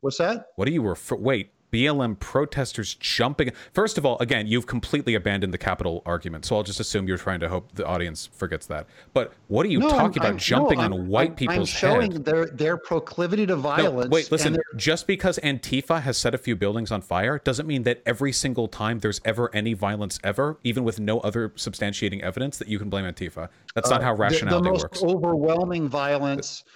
What's that? What are you refer? Wait, BLM protesters jumping. First of all, again, you've completely abandoned the Capitol argument, so I'll just assume you're trying to hope the audience forgets that. But what are you No, talking I'm- about I'm- jumping no, on white I'm- people's I'm showing head? their their proclivity to No, violence. wait, listen. and Just because Antifa has set a few buildings on fire doesn't mean that every single time there's ever any violence ever, even with no other substantiating evidence, that you can blame Antifa. That's not how Uh, the- rationality the, most works. overwhelming violence uh,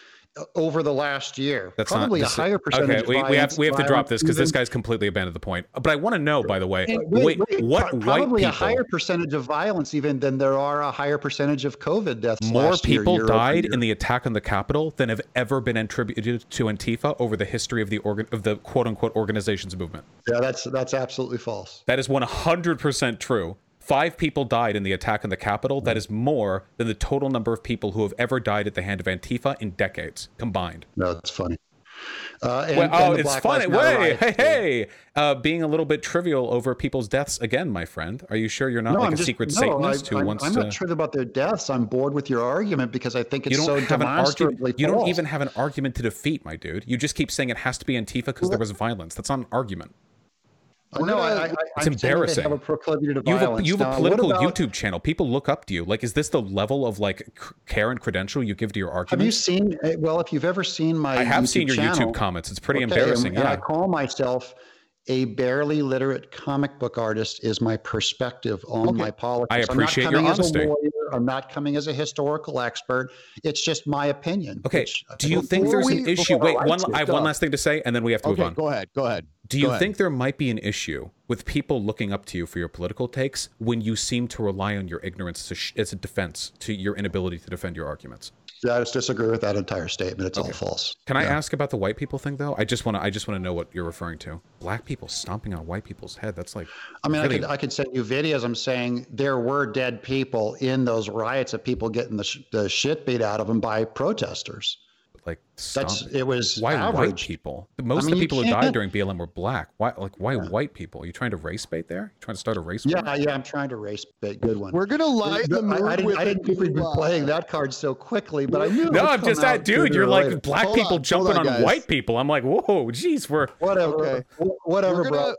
over the last year. That's probably not a higher percentage. Okay, of we, we have we have to drop this because this guy's completely abandoned the point. But I want to know, by the way, Wait, wait, wait, what probably a higher percentage of violence even than there are a higher percentage of COVID deaths. more last year, people year over died year. in the attack on the Capitol than have ever been attributed to Antifa over the history of the organ of the quote unquote organization's movement. Yeah, that's that's absolutely false. That is 100% true. Five people died in the attack on the Capitol. That is more than the total number of people who have ever died at the hand of Antifa in decades combined. No, that's funny. Uh, and, Well, oh, it's funny. Lives Matter Wait, riots, hey, hey. Uh, being a little bit trivial over people's deaths again, my friend. Are you sure you're not No, like I'm a just- secret no, Satanist I, who I'm, wants I'm to? not sure about their deaths. I'm bored with your argument because I think you it's don't so have an argument. You don't even have an argument to defeat, my dude. You just keep saying it has to be Antifa because there was violence. That's not an argument. I know. I, I, It's I'm embarrassing. have a proclivity to You have a, you have a Now, what political about- YouTube channel. People look up to you. Like, is this the level of like care and credential you give to your Have you seen? uh, Well, if you've ever seen my, I have YouTube seen your channel, YouTube comments. It's pretty okay, embarrassing. And, and I call myself a barely literate comic book artist. Is my perspective on my politics? I appreciate I'm your not coming honesty. As a lawyer. I'm not coming as a historical expert. It's just my opinion. Okay. which Do you think there's we- an issue? Wait, I one. I have one last thing to say, and then we have to Okay, move on. go ahead. Go ahead. Do you think there might be an issue with people looking up to you for your political takes when you seem to rely on your ignorance sh- as a defense to your inability to defend your arguments? I just disagree with that entire statement. It's all false. Can I Yeah. ask about the white people thing though? I just want to. I just want to know what you're referring to. Black people stomping on white people's head. That's like. I mean, really- I could I could send you videos. I'm saying there were dead people in those riots of people getting the, sh- the shit beat out of them by protesters. Like That's it was why white people? Most mean, of the people who died during BLM were black. Why like why white people? Are you trying to race bait there? You trying to start a race? war? Yeah, yeah. I'm trying to race bait. Good one. We're gonna light the I- mood I, didn't, with didn't think we'd be uh, playing that card so quickly, but I knew. No, I'm just that dude. You're like later. black Hold people on, jumping on, on, white people. I'm like, whoa, geez, we're whatever, Okay. whatever, we're bro. gonna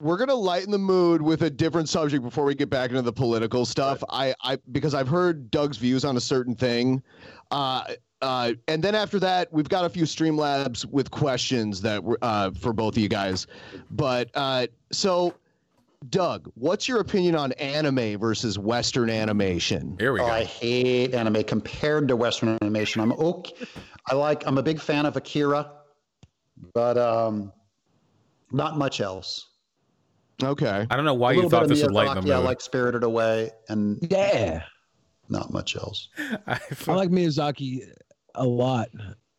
we're gonna lighten the mood with a different subject before we get back into the political stuff. I I because I've heard Doug's views on a certain thing. Uh, uh, and then after that, we've got a few Streamlabs with questions that were uh, for both of you guys. But uh, so, Doug, what's your opinion on anime versus Western animation? here we Oh, go. I hate anime compared to Western animation. I'm okay. I like. I'm a big fan of Akira, but um, not much else. Okay. I don't know why a you thought this would lighten the Miyazaki, I mood. like Spirited Away, and Yeah, not much else. I like Miyazaki a lot,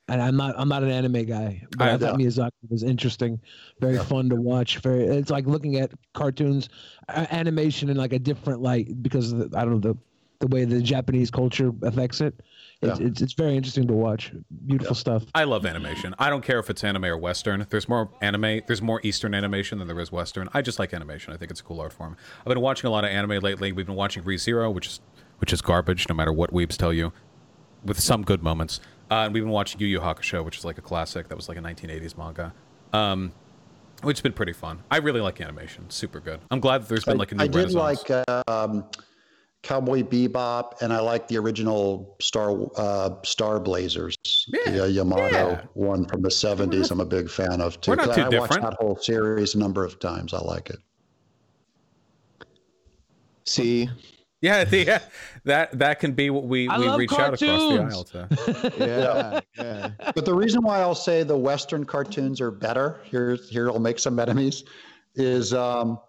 and I'm not I'm not an anime guy, but I, I- thought Miyazaki was interesting, very Yeah. fun to watch. Very, it's like looking at cartoons, uh, animation in like a different light because of the, I don't know the the way the Japanese culture affects it. It's, Yeah. it's, it's very interesting to watch. Beautiful stuff. I love animation. I don't care if it's anime or Western. There's more anime, there's more Eastern animation than there is Western. I just like animation. I think it's a cool art form. I've been watching a lot of anime lately. We've been watching ReZero, which is which is garbage, no matter what weebs tell you, with some good moments. Uh, and we've been watching Yu Yu Hakusho, which is like a classic. That was like a 1980s manga. Um, which has been pretty fun. I really like animation. Super good. I'm glad that there's been like a new I did renaissance. like uh, um, Cowboy Bebop, and I like the original Star uh, Star Blazers, the uh, Yamato yeah. one from the '70s. I'm a big fan of too. We're not 'cause too I watched that whole series a number of times. I like it. See, yeah, the, yeah, that that can be what we, I we love reach out across the aisle to. yeah, yeah. But the reason why I'll say the Western cartoons are better here, here I'll make some enemies, is um,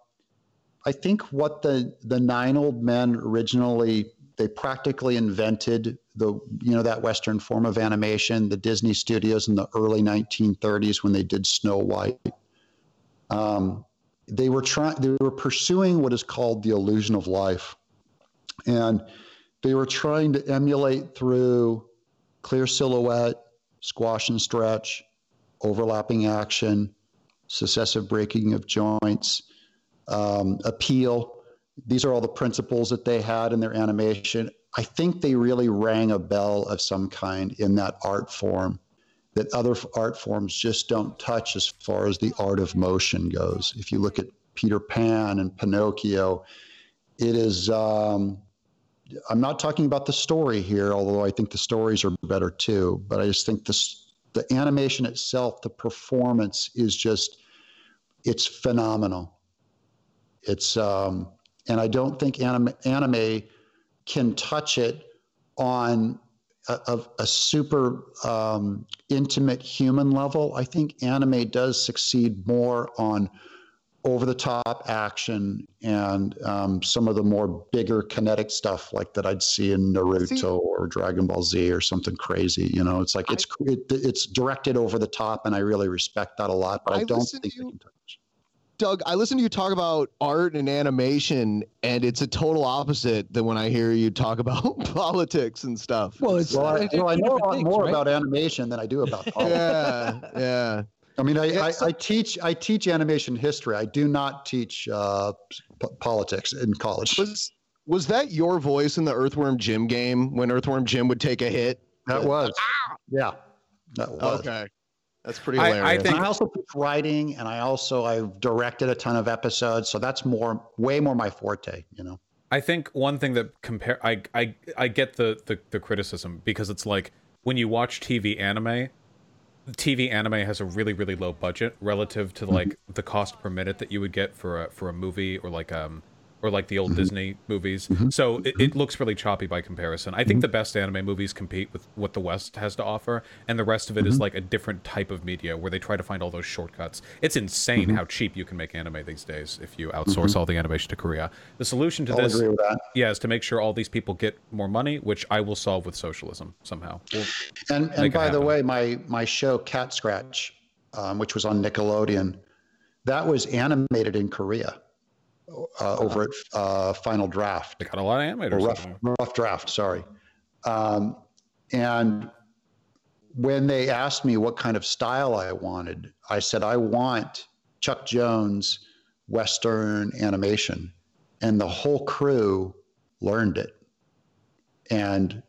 I think what the the nine old men originally they practically invented the you know that Western form of animation. The Disney studios in the early 1930s when they did Snow White. Um, they were trying. They were pursuing what is called the illusion of life, and they were trying to emulate through clear silhouette, squash and stretch, overlapping action, successive breaking of joints, um, appeal. These are all the principles that they had in their animation. I think they really rang a bell of some kind in that art form. that other art forms just don't touch as far as the art of motion goes. If you look at Peter Pan and Pinocchio, it is. Um, I'm not talking about the story here, although I think the stories are better too. But I just think this, the animation itself, the performance is just, it's phenomenal. It's, um, and I don't think anime, anime can touch it on a, a, a super um, intimate human level. I think anime does succeed more on over the top action and um, some of the more bigger kinetic stuff like that I'd see in Naruto See- or Dragon Ball Z or something crazy. You know, it's like it's it, it's directed over the top, and I really respect that a lot. But I, I don't think to they can touch. Doug, I listen to you talk about art and animation, and it's a total opposite than when I hear you talk about politics and stuff. Well, it's Well, I, it's well, I know a lot more right? about animation than I do about politics. yeah, yeah. I mean, I, Yeah, I, so- I teach I teach animation history. I do not teach uh, p- politics in college. Was was that your voice in the Earthworm Jim game when Earthworm Jim would take a hit? That was, yeah, that was. Okay, that's pretty I- I think- And I also teach writing, and I also I've directed a ton of episodes, so that's more, way more my forte. You know, I think one thing that compare I I I get the, the the criticism because it's like when you watch TV anime, TV anime has a really really low budget relative to like the cost per minute that you would get for a for a movie or like um or like the old mm-hmm. Disney movies. Mm-hmm. So it, it mm-hmm. looks really choppy by comparison. I think the best anime movies compete with what the West has to offer, and the rest of it is like a different type of media where they try to find all those shortcuts. It's insane how cheap you can make anime these days if you outsource all the animation to Korea. The solution to I'll this agree with that. yeah, is to make sure all these people get more money, which I will solve with socialism somehow. Well, And and by the way, my my show Catscratch, um, which was on Nickelodeon, that was animated in Korea uh, over at uh, Final Draft. they got a lot of or animators. rough, rough draft, sorry. Um, and when they asked me what kind of style I wanted, I said, I want Chuck Jones Western animation. And the whole crew learned it and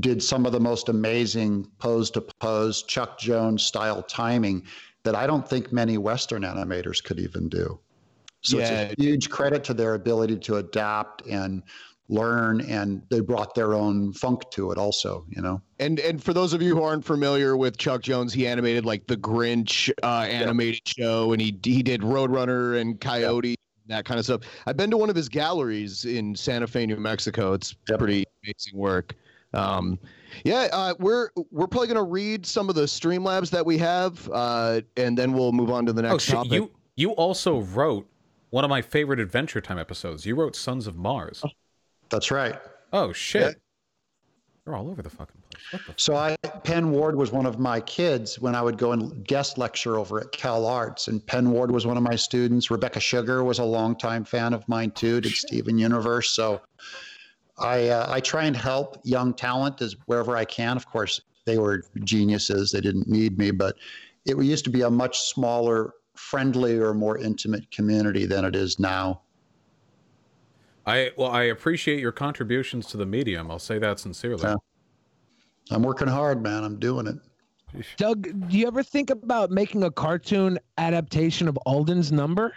did some of the most amazing pose to pose Chuck Jones style timing that I don't think many Western animators could even do. So Yeah. it's a huge credit to their ability to adapt and learn, and they brought their own funk to it, also. You know, And and for those of you who aren't familiar with Chuck Jones, he animated like the Grinch uh, animated show, and he he did Roadrunner and Coyote, that kind of stuff. I've been to one of his galleries in Santa Fe, New Mexico. It's Yep. pretty amazing work. Um, yeah, uh, we're we're probably gonna read some of the Streamlabs that we have, uh, and then we'll move on to the next Oh shit! topic. You you also wrote one of my favorite Adventure Time episodes. You wrote Sons of Mars. that's right. Oh shit! They're all over the fucking place. The? So I Pen Ward was one of my kids when I would go and guest lecture over at CalArts, and Pen Ward was one of my students. Rebecca Sugar was a longtime fan of mine too. Did Steven Universe. So I uh, I try and help young talent as wherever I can. Of course, they were geniuses; they didn't need me, but it used to be a much smaller, friendlier, or more intimate community than it is now. I well, I appreciate your contributions to the medium. I'll say that sincerely. Yeah. I'm working hard, man. I'm doing it. Doug, do you ever think about making a cartoon adaptation of Alden's number?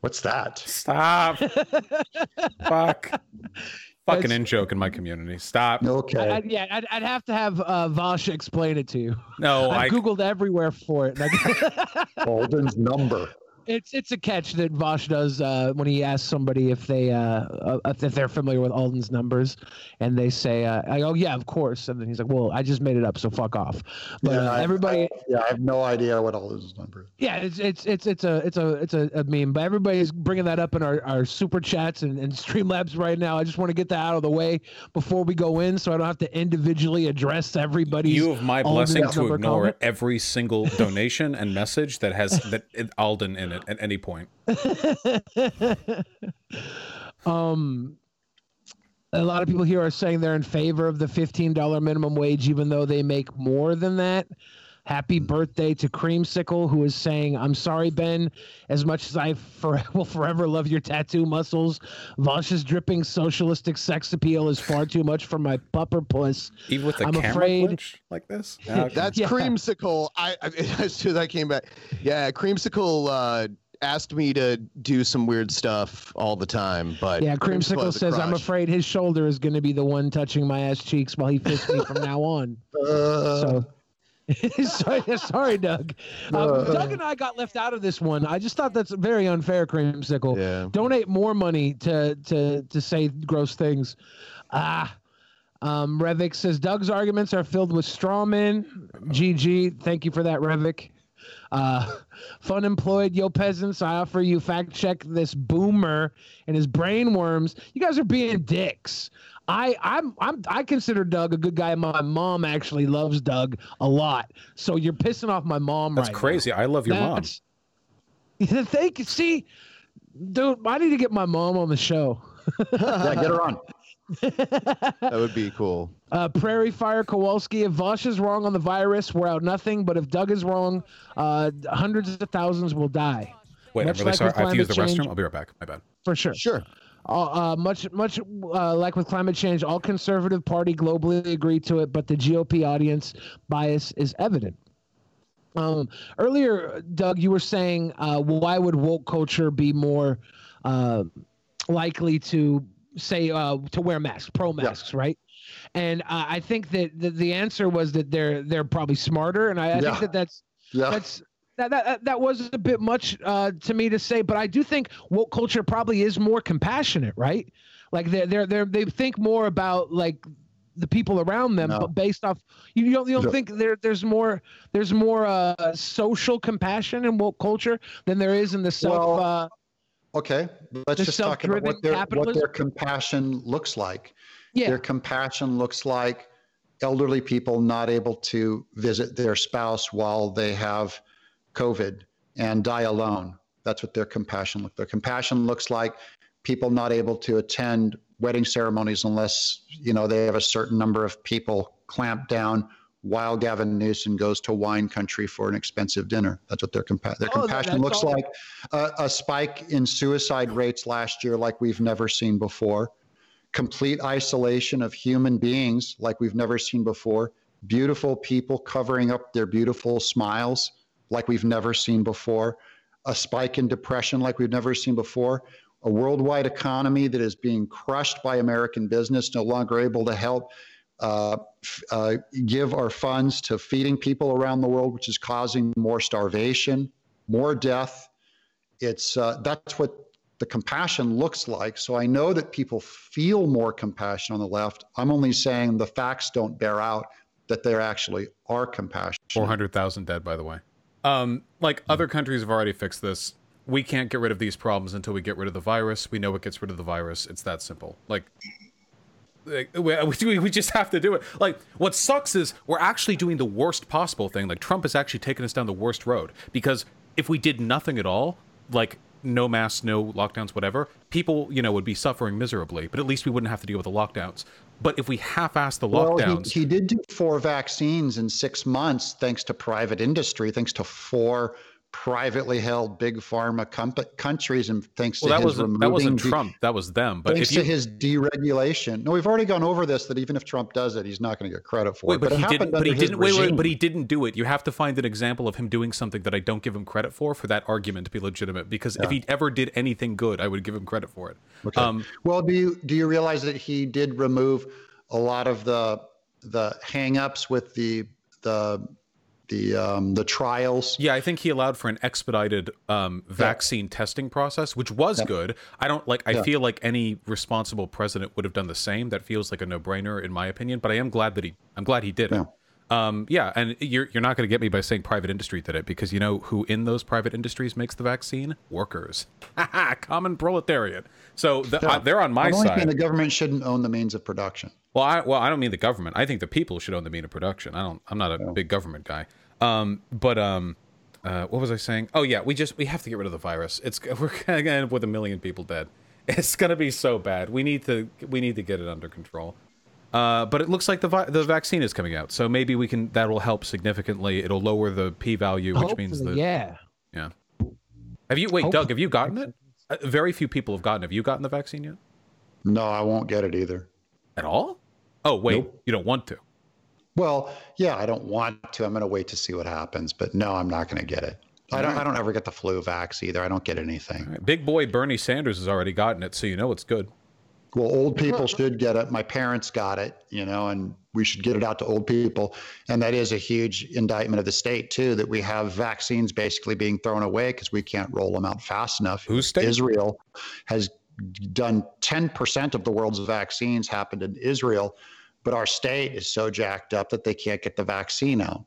What's that? Stop. Fuck. Fucking It's- in joke in my community. Stop. Okay. I, I'd, yeah, I'd, I'd have to have uh, Vaush explain it to you. No, I. I've googled everywhere for it. Like, Alden's number. It's it's a catch that Vaush does uh, when he asks somebody if they uh, uh, if they're familiar with Alden's numbers, and they say, uh, I go, yeah, of course, and then he's like, well, I just made it up, so fuck off. But uh, I- everybody, I, yeah, I have no idea what Alden's number is. Yeah, it's it's it's it's a it's a it's a, a meme, but everybody's bringing that up in our, our super chats and, and Streamlabs right now. I just want to get that out of the way before we go in, so I don't have to individually address everybody's. You have my Alden's blessing to ignore comment. every single donation and message that has that Alden in it at any point. um, a lot of people here are saying they're in favor of the fifteen dollar minimum wage, even though they make more than that. Happy birthday to Creamsicle, who is saying, I'm sorry, Ben. As much as I for- will forever love your tattoo muscles, Vaush's dripping socialistic sex appeal is far too much for my pupper puss. Even with the I'm camera afraid- like this. Yeah, okay. That's Yeah. creamsicle. I, I as soon as I came back, yeah, creamsicle uh, asked me to do some weird stuff all the time, but Yeah, Creamsicle has says, I'm afraid his shoulder is going to be the one touching my ass cheeks while he fists me from now on. Uh, So. sorry, sorry, Doug. Um, Uh, Doug and I got left out of this one. I just thought that's very unfair, Creamsicle. Yeah. Donate more money to to to say gross things. Ah. Um, Revik says Doug's arguments are filled with straw men. GG. Thank you for that, Revik. Uh, fun employed, yo peasants. I offer you fact check this boomer and his brain worms. You guys are being dicks. I I'm I'm I consider Doug a good guy. My mom actually loves Doug a lot. So you're pissing off my mom That's right now. crazy. I love your mom. That's- Thank you. See, dude, I need to get my mom on the show. yeah, get her on. That would be cool. Uh, Prairie Fire Kowalski. If Vaush is wrong on the virus, we're out nothing. But if Doug is wrong, uh, hundreds of thousands will die Wait, much I'm really like sorry. I have to use the change. restroom. I'll be right back. My bad. for sure. Sure. Uh, much, much uh, like with climate change, all conservative party globally agree to it, but the GOP audience bias is evident. Um, earlier, Doug, you were saying uh, why would woke culture be more uh, likely to say uh, to wear masks, pro masks, right? And uh, I think that the, the answer was that they're they're probably smarter, and I, I Yeah. think that that's Yeah. that's that, that that was a bit much uh, to me to say, but I do think woke culture probably is more compassionate, right? Like they're they're, they're they think more about like the people around them, No. but based off you, don't you don't No. think there there's more there's more uh, social compassion in woke culture than there is in the self. Well, uh, Okay, let's just talk about what their what their compassion looks like. yeah, Their compassion looks like elderly people not able to visit their spouse while they have COVID and die alone. That's what their compassion looks. Their compassion looks like people not able to attend wedding ceremonies unless you know they have a certain number of people clamped down while Gavin Newsom goes to wine country for an expensive dinner. That's what their, compa- their Oh, compassion looks all- like. A, a spike in suicide rates last year like we've never seen before complete isolation of human beings like we've never seen before, beautiful people covering up their beautiful smiles like we've never seen before, a spike in depression like we've never seen before, a worldwide economy that is being crushed by American business, no longer able to help. Uh, uh, give our funds to feeding people around the world, which is causing more starvation, more death. It's uh, that's what the compassion looks like. So I know that people feel more compassion on the left. I'm only saying the facts don't bear out that there actually are compassion. Four hundred thousand dead, by the way. Um, like other countries have already fixed this. We can't get rid of these problems until we get rid of the virus. We know what gets rid of the virus. It's that simple. Like, like, we, we just have to do it. Like, what sucks is we're actually doing the worst possible thing. Like, Trump is actually taking us down the worst road because if we did nothing at all, like no masks, no lockdowns, whatever, people, you know, would be suffering miserably. But at least we wouldn't have to deal with the lockdowns. But if we half-ass the Well, lockdowns, he, he did do four vaccines in six months, thanks to private industry, thanks to four privately held big pharma comp- countries, and thanks well, to that his removing that wasn't Trump. That was them. But thanks if you, to his deregulation. No, we've already gone over this. That even if Trump does it, he's not going to get credit for Wait, it. but, it he didn't. But he didn't. Wait, wait, but he didn't do it. You have to find an example of him doing something that I don't give him credit for for that argument to be legitimate. Because if he ever did anything good, I would give him credit for it. Okay. Um, well, do you do you realize that he did remove a lot of the the hangups with the the the um, the trials? yeah, I think he allowed for an expedited um, vaccine testing process, which was good. I don't like. I Yeah. feel like any responsible president would have done the same. That feels like a no-brainer in my opinion. But I am glad that he. I'm glad he did it. Yeah. Um, yeah, and you're you're not going to get me by saying private industry did it because you know who in those private industries makes the vaccine? Workers, common proletariat. So the, Yeah. uh, they're on my I'm side. the government shouldn't own the means of production. Well, I well, I don't mean the government. I think the people should own the means of production. I don't. I'm not a big government guy. Um, but um, uh, what was I saying? Oh yeah, we just we have to get rid of the virus. It's we're gonna end up with a million people dead. It's gonna be so bad. We need to we need to get it under control. Uh, but it looks like the vi- the vaccine is coming out, so maybe we can that will help significantly. It'll lower the p value, which means Hopefully, that yeah. yeah. Have you wait, Doug? Have you gotten it? Uh, very few people have gotten. it. Have you gotten the vaccine yet? No, I won't get it either. At all? Oh wait, Nope. you don't want to. Well, yeah, I don't want to. I'm going to wait to see what happens, but no, I'm not going to get it. I don't. I don't ever get the flu vax either. I don't get anything. All right. Big boy Bernie Sanders has already gotten it, so you know it's good. Well, old people should get it. My parents got it, you know, and we should get it out to old people. And that is a huge indictment of the state too, that we have vaccines basically being thrown away because we can't roll them out fast enough. Whose state? Israel has done 10% of the world's vaccines happened in Israel, but our state is so jacked up that they can't get the vaccine out.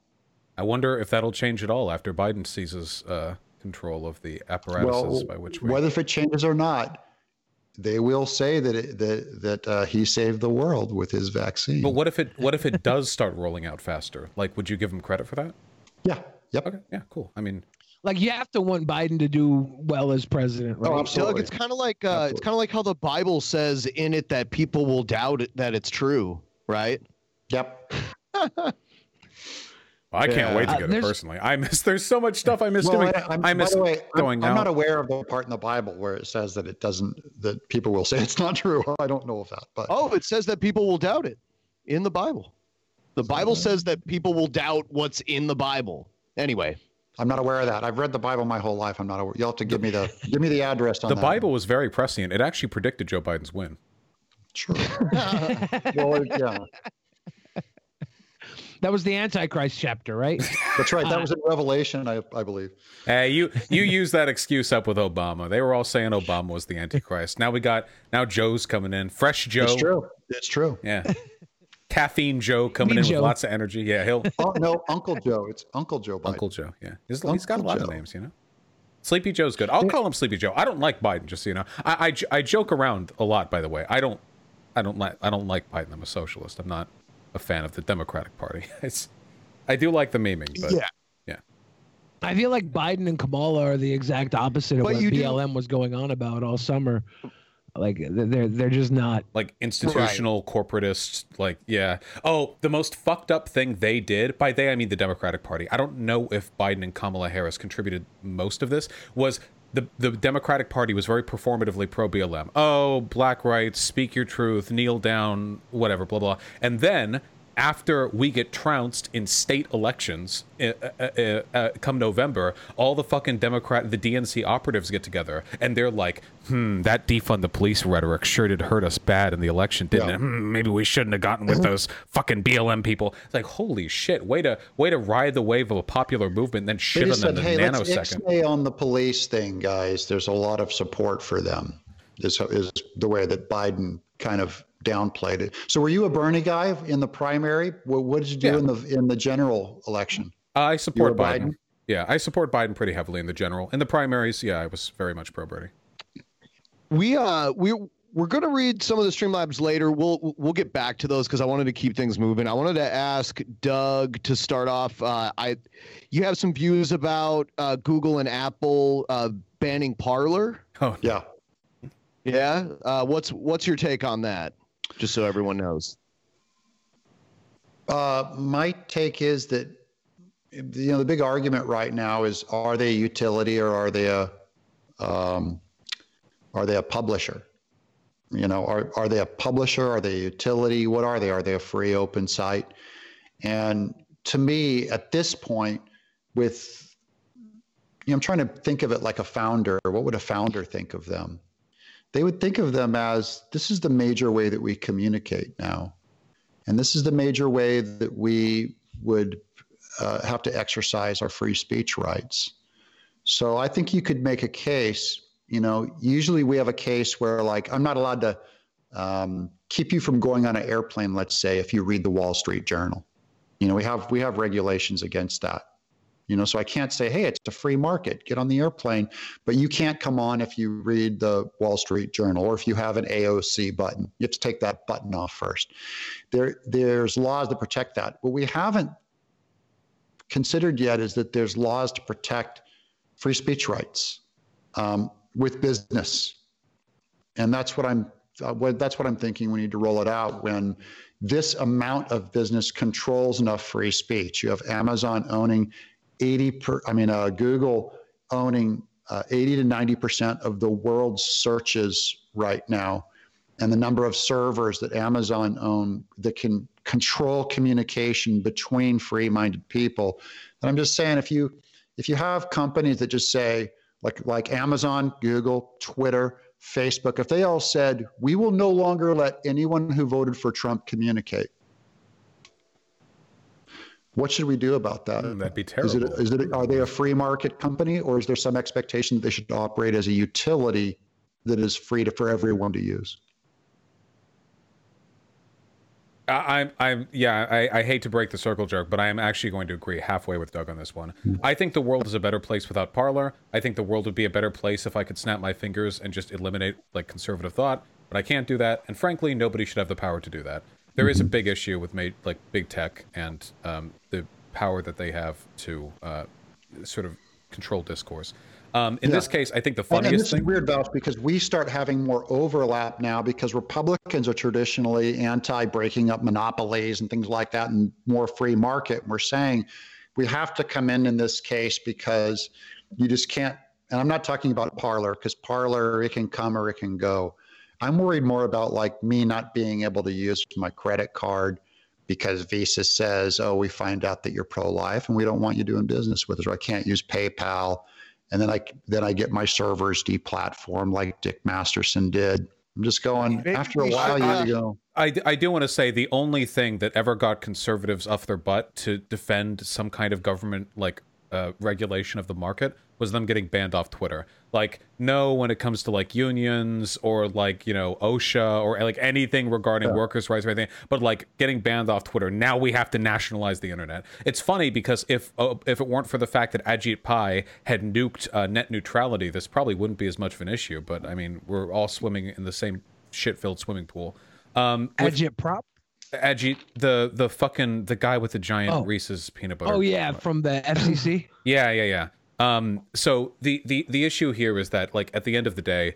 I wonder if that'll change at all after Biden seizes uh, control of the apparatuses Well, by which we. whether if it changes or not, they will say that it, that that uh, he saved the world with his vaccine. But what if it what if it does start rolling out faster? Like, would you give him credit for that? yeah, yep. Okay, yeah, cool. I mean, Like you have to want Biden to do well as president, right? Oh, Doug, absolutely. it's kind of like uh, it's kind of like how the Bible says in it that people will doubt it, that it's true, right? Yep. I can't wait to Uh, get it personally. I miss. There's so much stuff I miss Well, doing. I, I'm, miss the way, I'm, going I'm not aware of the part in the Bible where it says that it doesn't, that people will say it's not true. I don't know of that, but Oh, it says that people will doubt it in the Bible. The Bible says that people will doubt what's in the Bible. Anyway, I'm not aware of that. I've read the Bible my whole life. I'm not aware. You'll have to give me the, give me the address on the that. Bible was very prescient. It actually predicted Joe Biden's win. Sure. well, yeah, that was the Antichrist chapter, right? that's right. That was in uh, Revelation, I, I believe. Hey, you you use that excuse up with Obama. They were all saying Obama was the Antichrist. Now we got now Joe's coming in, fresh Joe. It's true. It's true. Yeah, caffeine Joe coming Me in Joe. with lots of energy. Yeah, he'll Oh no, Uncle Joe. It's Uncle Joe Biden. Uncle Joe. Yeah, he's, he's got a Uncle lot of names, you know. Sleepy Joe's good. I'll call him Sleepy Joe. I don't like Biden, just so you know. I I joke around a lot, by the way. I don't I don't like I don't like Biden. I'm a socialist. I'm not a fan of the Democratic Party. It's I do like the memeing, but Yeah. yeah. I feel like Biden and Kamala are the exact opposite of But what you do- BLM was going on about all summer. Like they're they're just not. like institutional corporatists like yeah oh the most fucked up thing they did by they i mean the democratic party i don't know if biden and kamala harris contributed most of this was the, the democratic party was very performatively pro blm oh black rights speak your truth kneel down whatever blah blah. And then after we get trounced in state elections uh, uh, uh, uh, come November, all the fucking Democrat, the DNC operatives get together and they're like, hmm, that defund the police rhetoric sure did hurt us bad in the election, didn't Yeah. it? Hmm, maybe we shouldn't have gotten with those fucking BLM people. It's like, holy shit, way to way to ride the wave of a popular movement and then shit on them said, in a hey, let's nanosecond. on the police thing, guys. There's a lot of support for them. Is, is the way that Biden kind of downplayed it. So, were you a Bernie guy in the primary? What, what did you do Yeah. in the in the general election? I support Biden. Biden? Yeah, I support Biden pretty heavily in the general. In the primaries, yeah, I was very much pro Bernie. we uh we we're going to read some of the Streamlabs later. We'll we'll get back to those because I wanted to keep things moving. I wanted to ask Doug to start off. Uh, I, you have some views about uh, Google and Apple uh, banning Parler. Oh, Yeah. Yeah. Uh, what's what's your take on that? Just so everyone knows. Uh, my take is that you know the big argument right now is are they a utility or are they a um, are they a publisher? You know, are are they a publisher? Are they a utility? What are they? Are they a free open site? And to me, at this point, with you know, I'm trying to think of it like a founder. What would a founder think of them? They would think of them as this is the major way that we communicate now. And this is the major way that we would uh, have to exercise our free speech rights. So I think you could make a case. You know, usually we have a case where, like, I'm not allowed to um, keep you from going on an airplane. Let's say if you read the Wall Street Journal, you know, we have we have regulations against that. You know, so I can't say, hey, it's a free market, get on the airplane, but you can't come on if you read the Wall Street Journal or if you have an AOC button. You have to take that button off first. There, there's laws that protect that. What we haven't considered yet is that there's laws to protect free speech rights um, with business, and that's what I'm uh, that's what I'm thinking. We need to roll it out when this amount of business controls enough free speech. You have Amazon owning 80 per, I mean, uh, Google owning uh, 80 to 90 percent of the world's searches right now, and the number of servers that Amazon own that can control communication between free-minded people. And I'm just saying, if you if you have companies that just say like like Amazon, Google, Twitter, Facebook, if they all said we will no longer let anyone who voted for Trump communicate, what should we do about that? Mm, That'd be terrible. is it are they a free market company or is there some expectation that they should operate as a utility that is free to, for everyone to use? I- I'm, I'm, yeah. I, I hate to break the circle jerk, but I am actually going to agree halfway with Doug on this one. I think the world is a better place without Parler. I think the world would be a better place if I could snap my fingers and just eliminate like conservative thought. But I can't do that, and frankly, nobody should have the power to do that. There is a big issue with ma- like big tech and um, the power that they have to uh, sort of control discourse. Um, in Yeah. this case, I think the And, and this thing. is weird, Val, because we start having more overlap now because Republicans are traditionally anti breaking up monopolies and things like that and more free market. We're saying we have to come in in this case because you just can't. And I'm not talking about Parler because Parler, it can come or it can go. I'm worried more about like me not being able to use my credit card because Visa says, oh, we find out that you're pro life and we don't want you doing business with us. Or I can't use PayPal and then I then I get my servers deplatformed like Dick Masterson did. I'm just going after a while. You go. I, d- I do want to say the only thing that ever got conservatives off their butt to defend some kind of government like uh, regulation of the market was them getting banned off Twitter. Like, no, when it comes to like unions or like you know OSHA or like anything regarding workers' rights or anything, but like getting banned off Twitter. Now we have to nationalize the internet. It's funny because if uh, if it weren't for the fact that Ajit Pai had nuked uh, net neutrality, this probably wouldn't be as much of an issue. But I mean, we're all swimming in the same shit-filled swimming pool. Um, with Agit prop. Ajit, the the fucking the guy with the giant Oh. Reese's peanut butter. Oh yeah, from the FCC. yeah, yeah, yeah. Um, so the the the issue here is that like at the end of the day,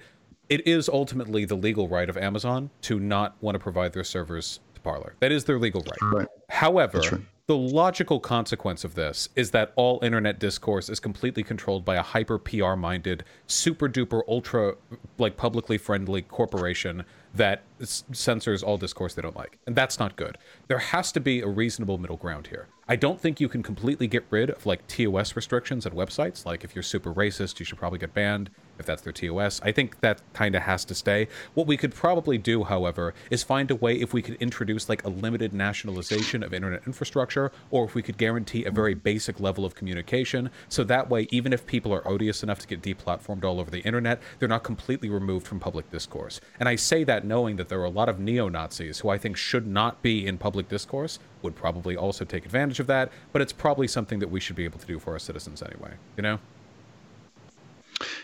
it is ultimately the legal right of Amazon to not want to provide their servers to Parler. That is their legal right. Right. However, right. the logical consequence of this is that all internet discourse is completely controlled by a hyper PR minded, super duper ultra like publicly friendly corporation that censors all discourse they don't like. And that's not good. There has to be a reasonable middle ground here. I don't think you can completely get rid of like TOS restrictions at websites. Like if you're super racist, you should probably get banned if that's their TOS. I think that kind of has to stay. What we could probably do, however, is find a way if we could introduce like a limited nationalization of internet infrastructure, or if we could guarantee a very basic level of communication. So that way, even if people are odious enough to get deplatformed all over the internet, they're not completely removed from public discourse. And I say that knowing that there are a lot of neo Nazis who I think should not be in public discourse, would probably also take advantage of that, but it's probably something that we should be able to do for our citizens anyway, you know?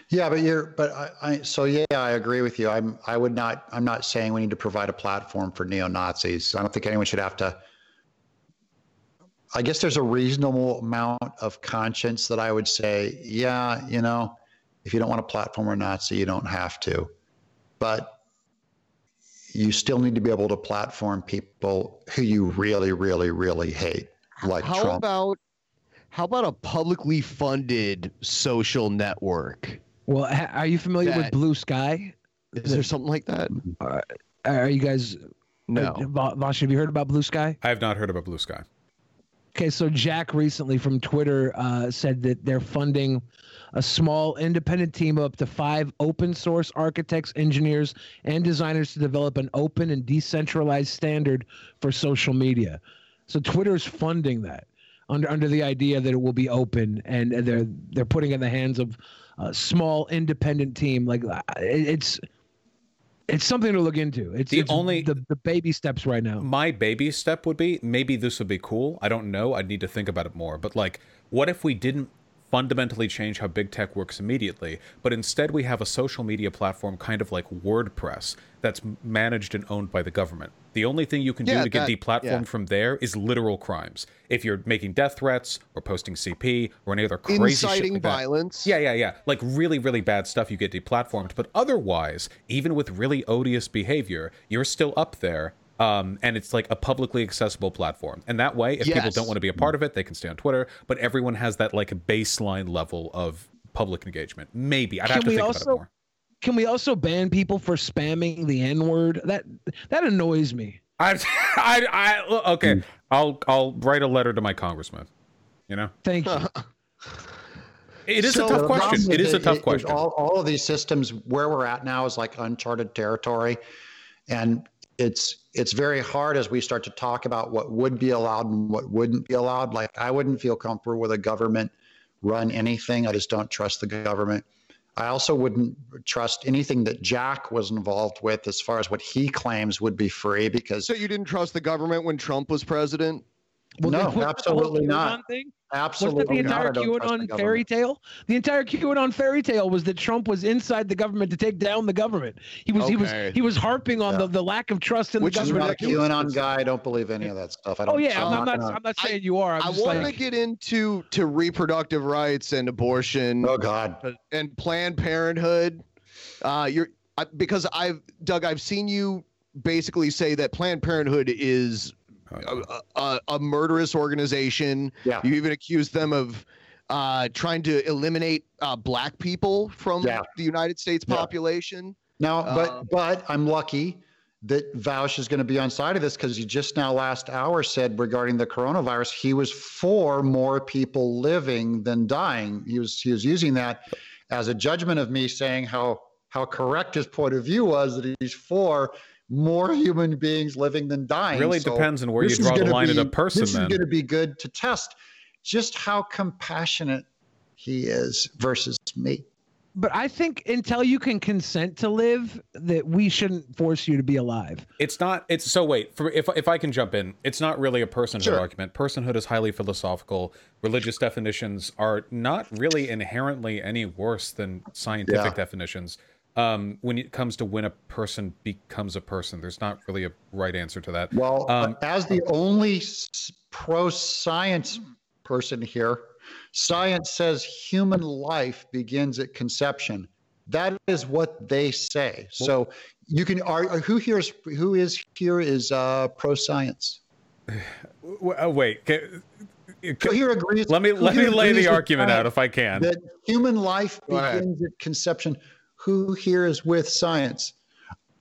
Yeah, but you're, but I, I, so yeah, I agree with you. I'm, I would not, I'm not saying we need to provide a platform for neo Nazis. I don't think anyone should have to. I guess there's a reasonable amount of conscience that I would say, yeah, you know, if you don't want a platform or Nazi, you don't have to. But you still need to be able to platform people who you really, really, really hate, like how Trump. about how about a publicly funded social network? Well, ha- are you familiar with Blue Sky? Is there something like that? Are you guys? No. Uh, Vaush, have you heard about Blue Sky? I have not heard about Blue Sky. Okay, so Jack recently from Twitter uh, said that they're funding a small independent team of up to five open source architects, engineers, and designers to develop an open and decentralized standard for social media. So Twitter's funding that under under the idea that it will be open, and they're they're putting it in the hands of a small independent team. Like it's. It's something to look into. It's The it's only- the, the baby steps right now. My baby step would be maybe this would be cool. I don't know. I'd need to think about it more. But like, what if we didn't fundamentally change how big tech works immediately, but instead we have a social media platform kind of like WordPress that's managed and owned by the government? The only thing you can do Yeah, to get that- deplatformed yeah. from there is literal crimes. If you're making death threats or posting CP or any other crazy shit Inciting like that. violence. Yeah, yeah, yeah. Like really, really bad stuff, you get deplatformed. But otherwise, even with really odious behavior, you're still up there. Um, and it's like a publicly accessible platform. And that way, if people don't want to be a part of it, they can stay on Twitter. But everyone has that like baseline level of public engagement. Maybe I'd Can have to think about it more. Can we also ban people for spamming the N word? That that annoys me. I, I, I, okay. Hmm. I'll, I'll write a letter to my congressman. You know, Thank you. it is So a tough question. problem It with is a tough is question. All, all of these systems, where we're at now, is like uncharted territory, and it's it's very hard as we start to talk about what would be allowed and what wouldn't be allowed. Like I wouldn't feel comfortable with a government run anything. I just don't trust the government. I also wouldn't trust anything that Jack was involved with as far as what he claims would be free because So you didn't trust the government when Trump was president? No, then was that the absolutely not. QAnon Thing? Absolutely was that the entire don't trust the QAnon fairy tale? The entire QAnon fairy tale was that Trump was inside the government to take down the government. He was he was he was harping on Yeah. the, the lack of trust in Which the is I'm government. not a. QAnon guy. I don't believe any of that stuff. I don't. Oh yeah, I'm, I'm I'm not. gonna- I'm not I- saying you are. I'm I just want to like, get into to reproductive rights and abortion Oh God. and Planned Parenthood. Uh, you're I, because I've Doug, I've seen you basically say that Planned Parenthood is a, a, a murderous organization. Yeah. You even accused them of uh, trying to eliminate uh, black people from Yeah. the United States Yeah. population. Now, but Uh, but I'm lucky that Vaush is going to be on side of this because he just now last hour said regarding the coronavirus he was for more people living than dying. He was he was using that as a judgment of me saying how how correct his point of view was that he's for more human beings living than dying. It really So depends on where you this is draw the gonna line at a person. This Then is going to be good to test just how compassionate he is versus me. but I think until you can consent to live, that we shouldn't force you to be alive. It's not. It's so wait. For if if I can jump in, it's not really a personhood Sure. argument. Personhood is highly philosophical. Religious definitions are not really inherently any worse than scientific Yeah. definitions. Um, when it comes to when a person becomes a person, there's not really a right answer to that. Well, Um, as the only pro science person here, science says human life begins at conception. That is what they say. So you can are who here is who is here is uh, pro science. Uh, wait. ca- Who here agrees? let me let me lay the argument out if I can. that human life begins at conception. Who here is with science?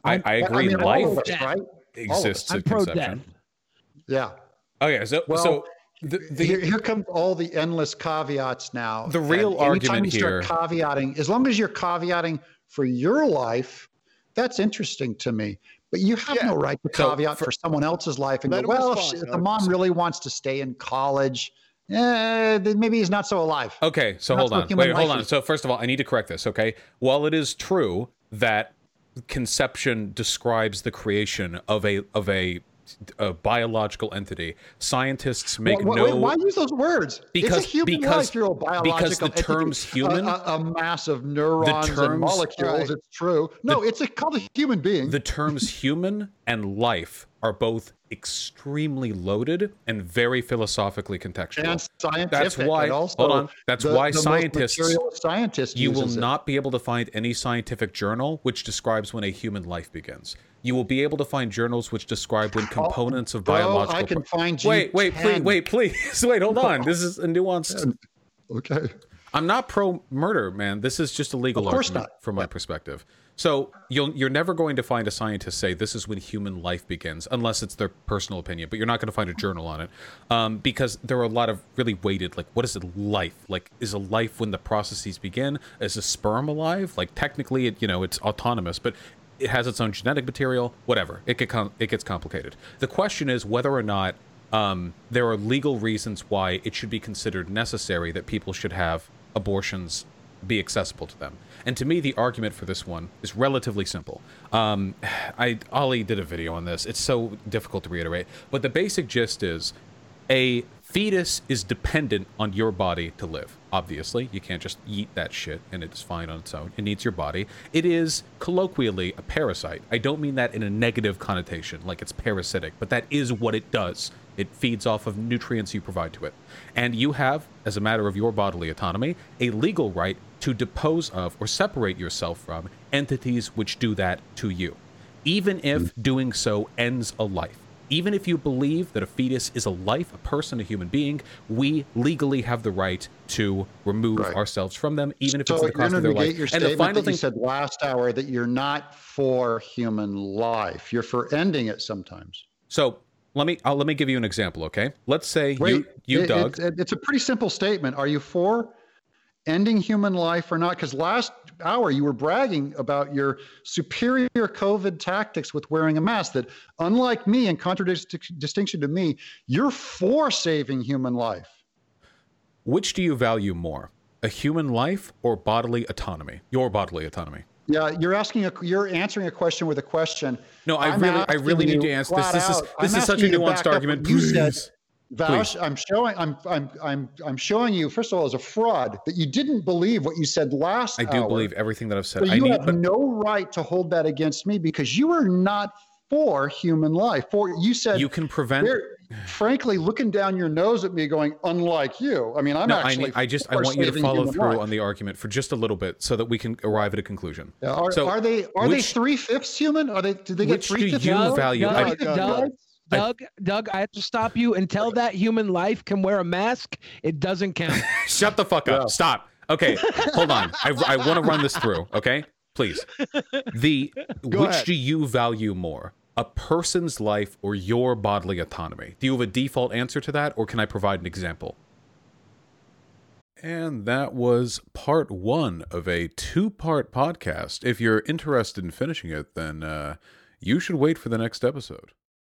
I, I agree. mean, life us, right? exists I'm at conception. death. Yeah. Okay, so Well, so the, the here, here come all the endless caveats now. The real And anytime argument you start here- caveating, as long as you're caveating for your life, that's interesting to me. But you have Yeah. no right to So caveat for- for, someone else's life and Let go, well, respond, if the mom really wants to stay in college, eh, maybe he's not so alive. Okay, so hold on. Wait, hold on. is. So first of all, I need to correct this, okay? While it is true that conception describes the creation of a of a, a biological entity, scientists make why, no why, why use those words? Because- human because- because the entity. terms human- a, a mass of neurons terms- and molecules. Right. It's true. No, it's a, called a human being. the terms human and life are both extremely loaded and very philosophically contextual. and scientific. That's why- hold on. That's the- why the scientists- scientists you will it. not be able to find any scientific journal which describes when a human life begins. You will be able to find journals which describe when components of biological. I can find you Wait, wait, please, wait, please, wait. Hold on. This is a nuanced. Okay. I'm not pro murder, man. This is just a legal argument not. from my perspective. So you'll you're never going to find a scientist say this is when human life begins, unless it's their personal opinion. But you're not going to find a journal on it, um, because there are a lot of really weighted. Like, what is a life? Like, is a life when the processes begin? Is a sperm alive? Like, technically, it you know it's autonomous, but it has its own genetic material. Whatever. It get com- it gets complicated. The question is whether or not um, there are legal reasons why it should be considered necessary that people should have abortions be accessible to them. And to me, the argument for this one is relatively simple. Um, I Ollie did a video on this. It's so difficult to reiterate, but the basic gist is a fetus is dependent on your body to live. Obviously, you can't just eat that shit and it's fine on its own. It needs your body. It is colloquially a parasite. I don't mean that in a negative connotation, like it's parasitic, but that is what it does. It feeds off of nutrients you provide to it. And you have, as a matter of your bodily autonomy, a legal right to depose of or separate yourself from entities which do that to you, even if mm. doing so ends a life. Even if you believe that a fetus is a life, a person, a human being, we legally have the right to remove Right. ourselves from them, even if so it's the cost of their life. your And the final thing you said last hour that you're not for human life. You're for ending it sometimes. So let me I'll, let me give you an example, okay? Let's say Wait, you you it- Doug. It's, it's a pretty simple statement. Are you for ending human life or not? Because last hour you were bragging about your superior COVID tactics with wearing a mask. That unlike me, in contradistinction to me, you're for saving human life. which do you value more, a human life or bodily autonomy? Your bodily autonomy. Yeah, you're asking a, you're answering a question with a question. No, I I'm really I really need to answer this. This is this I'm is such a nuanced argument. You said, Please. Vaush, I'm showing I'm I'm I'm I'm showing you first of all as a fraud that you didn't believe what you said last I do hour. believe everything that I've said. So I you need have but no right to hold that against me because you are not for human life. For you said you can prevent frankly looking down your nose at me, going, "Unlike you." I mean, I'm no, I, actually. need, I just I want you to follow through life. on the argument for just a little bit so that we can arrive at a conclusion. Yeah, Are, So, are they are they three fifths human? Are they? Did they get which do three fifths? you Doug, value? Doug, I- Doug, Doug, Doug, I- Doug, Doug, I have to stop you until that human life can wear a mask. It doesn't count. Shut the fuck up. Yeah. Stop. Okay, hold on. I, I want to run this through. Okay, please. The Go which ahead. do you value more, a person's life or your bodily autonomy? Do you have a default answer to that, or can I provide an example? And that was part one of a two-part podcast. If you're interested in finishing it, then uh, you should wait for the next episode.